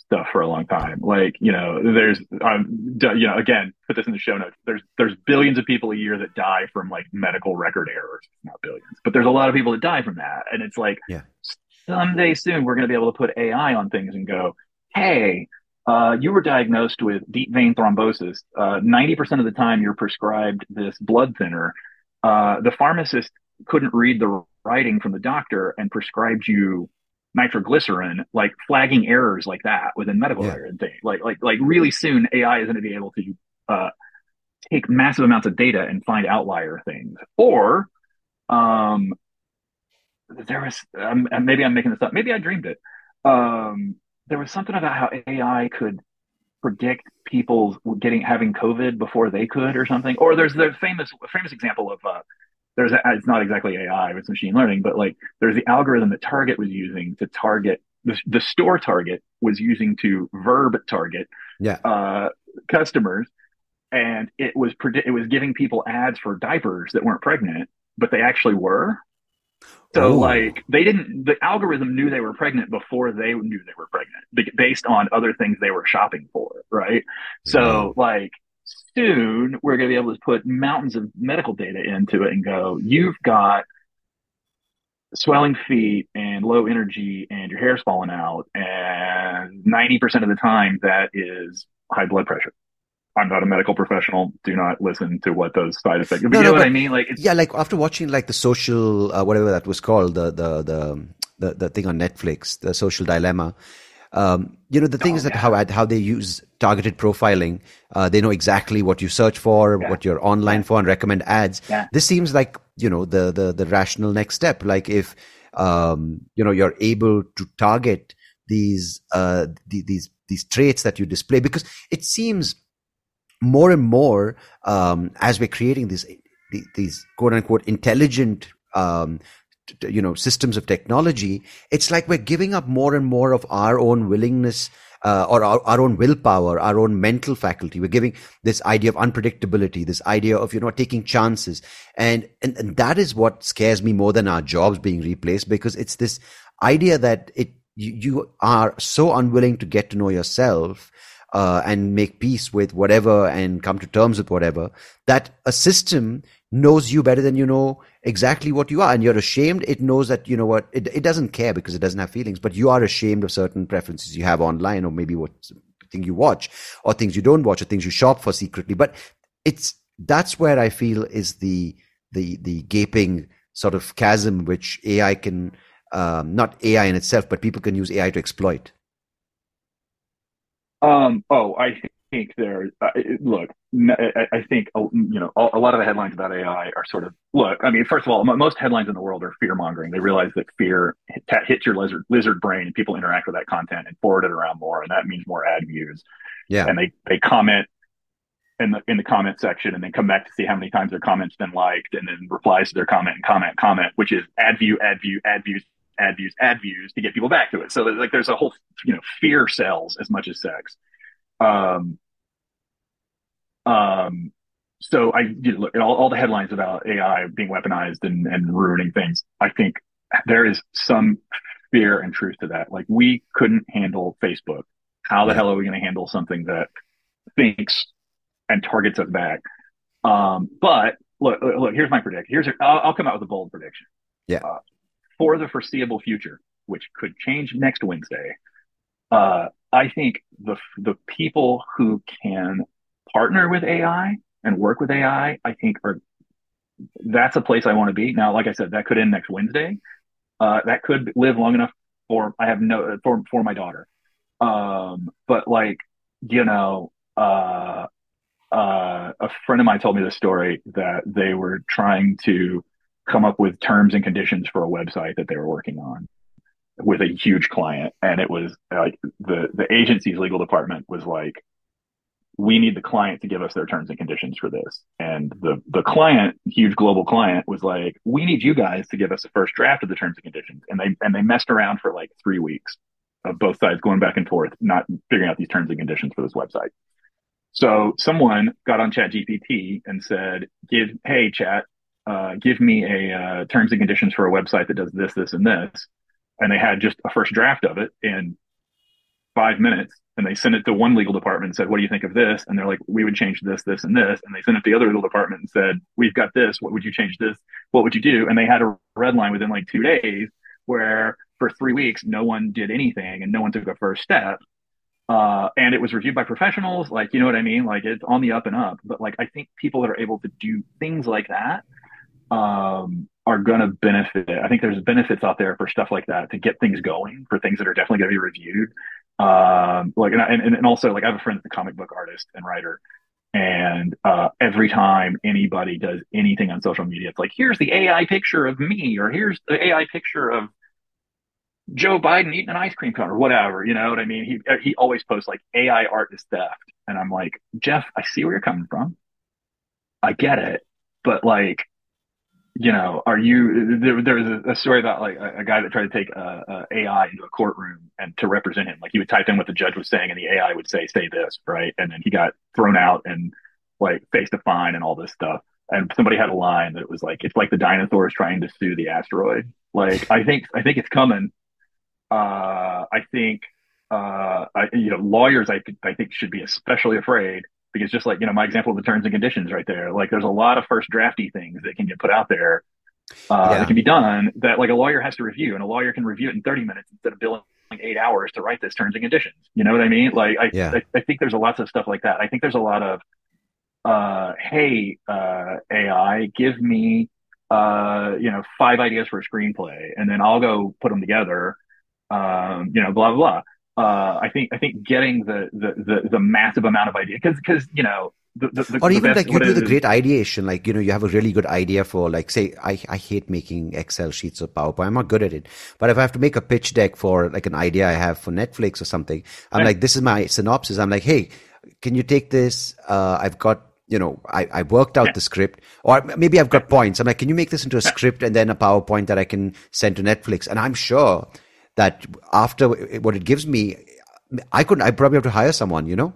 stuff for a long time. Like, you know, there's, um, you know, again, put this in the show notes. There's, there's billions of people a year that die from like medical record errors, not billions, but there's a lot of people that die from that. And it's like, yeah. someday soon we're going to be able to put AI on things and go, Hey, uh, you were diagnosed with deep vein thrombosis. Uh, 90% of the time you're prescribed this blood thinner. Uh, the pharmacist couldn't read the writing from the doctor and prescribed you nitroglycerin, like flagging errors like that within medical yeah. and things. Like like like really soon AI is going to be able to uh, take massive amounts of data and find outlier things. Or um, there was um, maybe I'm making this up. Maybe I dreamed it. Um, there was something about how AI could predict people getting having COVID before they could, or something. Or there's the famous famous example of uh, there's a, it's not exactly AI, it's machine learning, but like there's the algorithm that Target was using to target the, the store Target was using to verb target yeah. uh, customers, and it was predi- it was giving people ads for diapers that weren't pregnant, but they actually were. So Ooh. like they didn't the algorithm knew they were pregnant before they knew they were pregnant based on other things they were shopping for, right? Yeah. So like soon we're going to be able to put mountains of medical data into it and go, you've got swelling feet and low energy and your hair's falling out. And 90% of the time that is high blood pressure. I'm not a medical professional. Do not listen to what those side effects. No, you know no, what I mean? Like, yeah, like after watching like the social, uh, whatever that was called, the, the, the, the, the thing on Netflix, the social dilemma, um, you know, the thing oh, is that how how they use targeted profiling, uh, they know exactly what you search for, yeah. what you're online yeah. for, and recommend ads. This seems like you know the the the rational next step. Like if um, you know you're able to target these uh, the, these these traits that you display, because it seems more and more um, as we're creating these these quote unquote intelligent um, you know systems of technology it's like we're giving up more and more of our own willingness uh, or our, our, own willpower our own mental faculty. We're giving this idea of unpredictability this idea of you know taking chances. And, and and that is what scares me more than our jobs being replaced because it's this idea that it you, you are so unwilling to get to know yourself uh, and make peace with whatever and come to terms with whatever that a system knows you better than you know exactly what you are and you're ashamed. It knows that you know what it, it doesn't care because it doesn't have feelings but you are ashamed of certain preferences you have online or maybe what thing you watch or things you don't watch or things you shop for secretly. But it's that's where i feel is the the the gaping sort of chasm which ai can um, not ai in itself but people can use ai to exploit. Um oh i think there. Uh, look, I, I think uh, you know a, lot of the headlines about AI are sort of look. I mean, first of all, most headlines in the world are fear mongering. They realize that fear hits your lizard lizard brain, and people interact with that content and forward it around more, and that means more ad views. Yeah, and they they comment in the in the comment section, and then come back to see how many times their comment's been liked, and then replies to their comment and comment comment, which is ad view, ad view, ad views, ad views, ad views to get people back to it. So like there's a whole you know fear sells as much as sex. Um, um, so I you know, look at all, all the headlines about AI being weaponized and, and ruining things. I think there is some fear and truth to that. Like we couldn't handle Facebook. How the hell are we going to handle something that thinks and targets us back? Um, but look, look, here's my prediction. Here's, i I'll, I'll come out with a bold prediction. Yeah. Uh, for the foreseeable future, which could change next Wednesday, uh, I think the the people who can partner with AI and work with AI, I think are that's a place I want to be. Now, like I said, that could end next Wednesday. Uh, that could live long enough for I have no for for my daughter. Um, but like you know, uh, uh, a friend of mine told me the story that they were trying to come up with terms and conditions for a website that they were working on with a huge client and it was like the the agency's legal department was like we need the client to give us their terms and conditions for this. And the the client huge global client was like we need you guys to give us a first draft of the terms and conditions. And they and they messed around for like 3 weeks of both sides going back and forth not figuring out these terms and conditions for this website. So someone got on chat gpt and said give hey chat uh, give me a uh, terms and conditions for a website that does this, this, and this, and they had just a first draft of it in five minutes, and they sent it to one legal department and said, "What do you think of this?" And they're like, "We would change this, this, and this." And they sent it to the other legal department and said, "We've got this. What would you change this? What would you do?" And they had a red line within like two days where for three weeks no one did anything and no one took a first step. Uh, and it was reviewed by professionals, like you know what I mean. Like it's on the up and up. But like I think people that are able to do things like that um, are going to benefit. I think there's benefits out there for stuff like that to get things going for things that are definitely going to be reviewed. Um, like and, and and also like I have a friend that's a comic book artist and writer, and uh, every time anybody does anything on social media, it's like here's the AI picture of me, or here's the AI picture of Joe Biden eating an ice cream cone or whatever. You know what I mean? He he always posts like AI art is theft, and I'm like, Jeff, I see where you're coming from. I get it, but like, you know, are you? There, there was a, story about like a, a, guy that tried to take a, a, AI into a courtroom and to represent him. Like he would type in what the judge was saying, and the AI would say, "Say this," right? And then he got thrown out and like faced a fine and all this stuff. And somebody had a line that it was like, "It's like the dinosaurs trying to sue the asteroid." Like I think I think it's coming uh, I think uh, I, you know lawyers I I think should be especially afraid because just like you know my example of the terms and conditions right there, like there's a lot of first drafty things that can get put out there uh, yeah. that can be done that like a lawyer has to review, and a lawyer can review it in 30 minutes instead of billing eight hours to write this terms and conditions. You know what I mean? Like I yeah. I, I think there's a lots of stuff like that. I think there's a lot of uh, hey uh, AI, give me uh, you know five ideas for a screenplay, and then I'll go put them together um, you know, blah blah blah. Uh, I think I think getting the the the, the massive amount of idea because because you know the, the, or even like you do the great ideation like you know you have a really good idea for like say I, I hate making excel sheets or powerpoint. I'm not good at it. But if i have to make a pitch deck for like an idea i have for netflix or something i'm like this is my synopsis. I'm like hey can you take this? Uh, i've got you know i, I worked out yeah. the script. Or maybe i've got points. I'm like can you make this into a script and then a powerpoint that i can send to netflix? And i'm sure that after what it gives me, I could I probably have to hire someone, you know?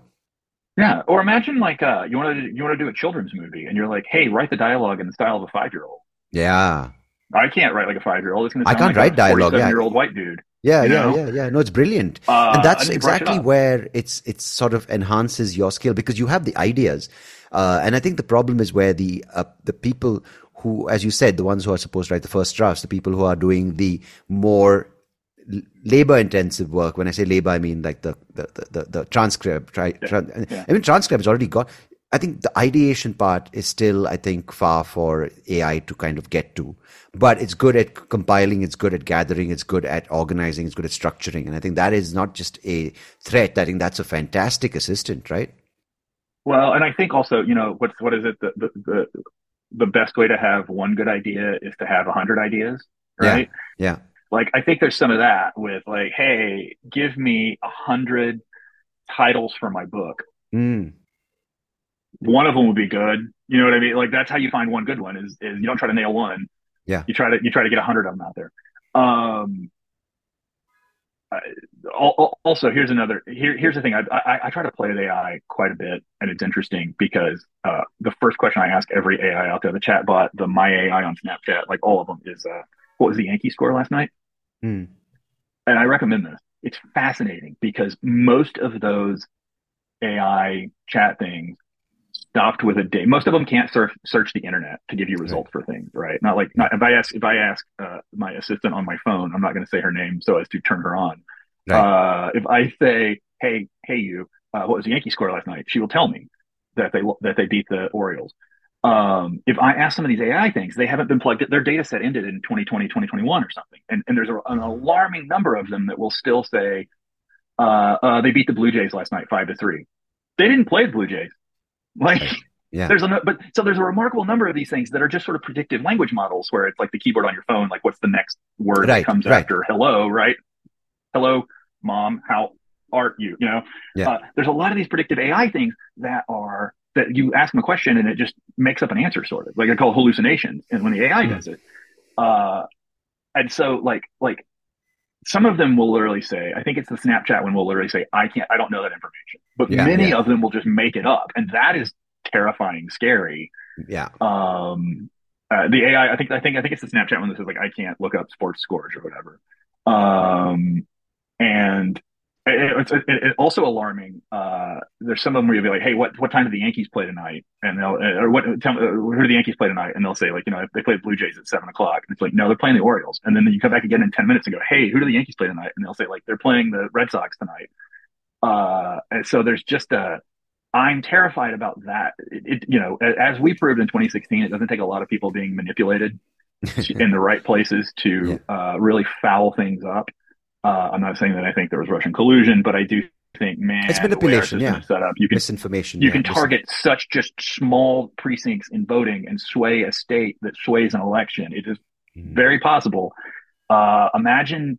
Yeah. Or imagine like uh, you want to you want to do a children's movie, and you're like, hey, write the dialogue in the style of a five year old. Yeah. I can't write like a five year old. It's going to. I can't like write dialogue. Yeah. Year old white dude. Yeah, yeah, know? yeah, yeah. No, it's brilliant, uh, and that's exactly it where it's it's sort of enhances your skill because you have the ideas, uh, and I think the problem is where the uh, the people who, as you said, the ones who are supposed to write the first drafts, the people who are doing the more labor intensive work. When i say labor i mean like the the the, the transcript right? Yeah. yeah. i mean transcript is already got i think the ideation part is still i think far for ai to kind of get to. But it's good at compiling it's good at gathering it's good at organizing it's good at structuring. And i think that is not just a threat. I think that's a fantastic assistant right? Well and i think also you know what's what is it? The the, the, the best way to have one good idea is to have a hundred ideas right? Yeah, yeah like I think there's some of that with like, hey, give me a hundred titles for my book. Mm. One of them would be good. You know what I mean? Like that's how you find one good one is, is you don't try to nail one. Yeah. You try to you try to get a hundred of them out there. Um, also, here's another. Here, here's the thing. I, I, I, try to play with AI quite a bit, and it's interesting because uh, the first question I ask every AI out there, the chat bot, the my AI on Snapchat, like all of them, is uh, what was the Yankee score last night? Mm. And I recommend this. It's fascinating because most of those AI chat things stopped with a date. Most of them can't surf, search the internet to give you results right. for things, right? Not like not, if I ask if I ask uh, my assistant on my phone, I'm not going to say her name so as to turn her on. Right. Uh, if I say, "Hey, hey, you, uh, what was the Yankee score last night?" She will tell me that they that they beat the Orioles um, if I ask some of these AI things, they haven't been plugged. in. Their data set ended in 2020, 2021 or something. And, and there's a, an alarming number of them that will still say, uh, uh, they beat the Blue Jays last night, five to three. They didn't play the Blue Jays. Like, yeah. there's a, but so there's a remarkable number of these things that are just sort of predictive language models where it's like the keyboard on your phone, like what's the next word right, that comes right. after hello, right? Hello, mom, how are you? You know, yeah. uh, there's a lot of these predictive AI things that are that you ask them a question and it just makes up an answer sort of like I call it hallucinations. And when the AI mm-hmm. does it, uh, and so like, like some of them will literally say, I think it's the Snapchat one will literally say, I can't, I don't know that information, but yeah, many yeah. of them will just make it up. And that is terrifying, scary. Yeah. Um, uh, the AI, I think, I think, I think it's the Snapchat one that says like I can't look up sports scores or whatever. Um, and it's it, it, also alarming. Uh, there's some of them where you'll be like, "Hey, what what time do the Yankees play tonight?" And they'll or what tell, who do the Yankees play tonight? And they'll say like, you know, they play the Blue Jays at seven o'clock. And it's like, no, they're playing the Orioles. And then you come back again in ten minutes and go, "Hey, who do the Yankees play tonight?" And they'll say like, they're playing the Red Sox tonight. Uh, and so there's just a I'm terrified about that. It, it, you know, as we proved in 2016, it doesn't take a lot of people being manipulated in the right places to yeah. uh, really foul things up. Uh, I'm not saying that I think there was Russian collusion, but I do think, man, it's manipulation. Yeah, set up. You can misinformation. You yeah, can target such just small precincts in voting and sway a state that sways an election. It is mm. very possible. Uh, imagine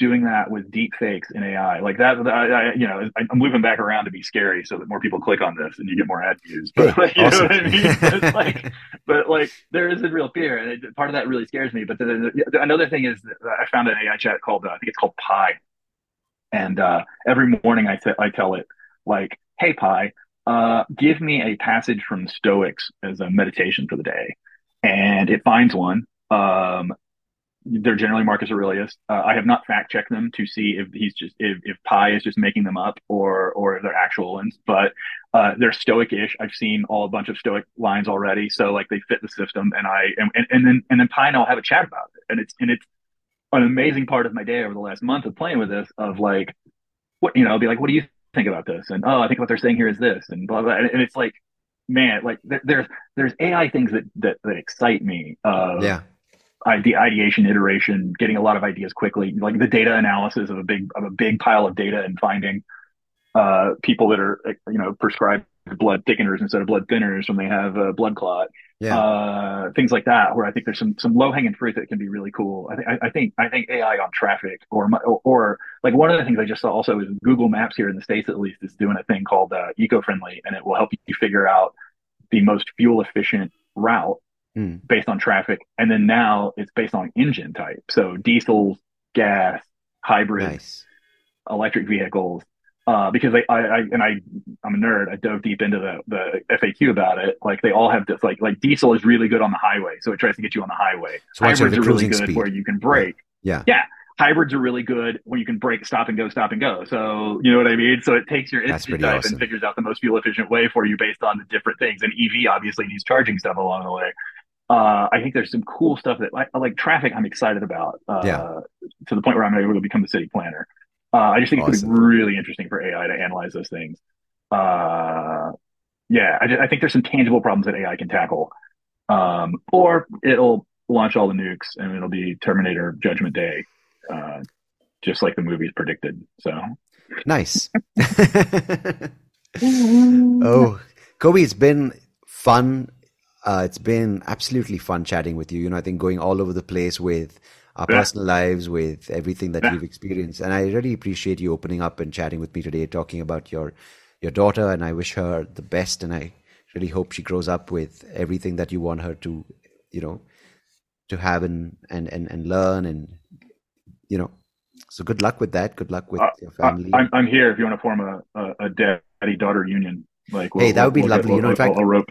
doing that with deep fakes in AI like that. I, I, you know, I'm looping back around to be scary so that more people click on this and you get more ad views. But like, you awesome. know what I mean? It's like, but like there is a real fear, and it, part of that really scares me. But the, the, the, another thing is I found an AI chat called uh, I think it's called Pi, and uh, every morning I, t- I tell it like, "Hey Pi, uh, give me a passage from Stoics as a meditation for the day," and it finds one. Um, they're generally Marcus Aurelius. Uh, I have not fact checked them to see if he's just if, if Pi is just making them up or or if they're actual ones, but uh, they're Stoic-ish. I've seen all a bunch of Stoic lines already, so like they fit the system, and I and, and, then and then Pi and I'll have a chat about it, and it's and it's an amazing part of my day over the last month of playing with this. Of like, what you know, I'll be like, what do you think about this? And oh, I think what they're saying here is this, and blah blah, and, and it's like, man, like there's there's AI things that that, that excite me. Uh, yeah the ideation iteration getting a lot of ideas quickly like the data analysis of a big of a big pile of data and finding uh, people that are you know prescribed blood thickeners instead of blood thinners when they have a blood clot yeah. uh, things like that where i think there's some some low-hanging fruit that can be really cool i think I, think i think ai on traffic or, or, or like one of the things i just saw also is google maps here in the states at least is doing a thing called uh, eco-friendly and it will help you figure out the most fuel efficient route mm. based on traffic. And then now it's based on engine type. So diesels, gas, hybrid, nice. electric vehicles. Uh, because I, I, I, and I, I'm a nerd. I dove deep into the, the FAQ about it. Like they all have this, like, like diesel is really good on the highway. So it tries to get you on the highway. So Hybrids are really good speed. where you can brake. Yeah. Yeah. Hybrids are really good when you can brake, stop and go, stop and go. So you know what I mean? So it takes your engine type awesome. and figures out the most fuel efficient way for you based on the different things. And EV obviously needs charging stuff along the way uh, I think there's some cool stuff that like, like traffic I'm excited about uh, yeah. to the point where I'm able to become the city planner. Uh, I just think awesome. it's going to be really interesting for AI to analyze those things. Uh, yeah, I, just, I, think there's some tangible problems that AI can tackle, um, or it'll launch all the nukes and it'll be Terminator Judgment Day, uh, just like the movies predicted. So nice. oh, Colby, it's been fun uh, it's been absolutely fun chatting with you. You know, I think going all over the place with our yeah. personal lives, with everything that yeah. you've experienced, and I really appreciate you opening up and chatting with me today, talking about your your daughter. And I wish her the best, and I really hope she grows up with everything that you want her to, you know, to have and and and, and learn, and you know. So good luck with that. Good luck with uh, your family. I'm, I'm here if you want to form a, a, a daddy daughter union. Like, we'll, hey, that would be we'll lovely. You know, in fact, I'll, I'll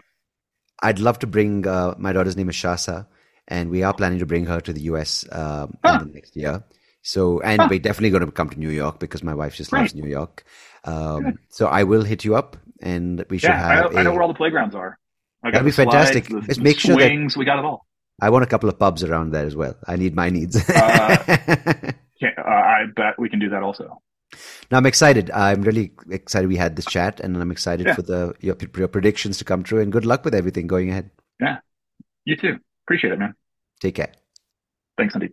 I'd love to bring uh, my daughter's name is Shasa, and we are planning to bring her to the US um, huh. next year. So, and huh. we're definitely going to come to New York because my wife just loves New York. Um, so I will hit you up, and we should yeah, have. I know, a, I know where all the playgrounds are. That'd be slides, fantastic. The, Let's make sure that we got it all. I want a couple of pubs around there as well. I need my needs. uh, uh, I bet we can do that also. Now I'm excited. I'm really excited we had this chat, and I'm excited yeah. for the your, your predictions to come true. And good luck with everything going ahead. Yeah, you too. Appreciate it, man. Take care. Thanks, Sandeep.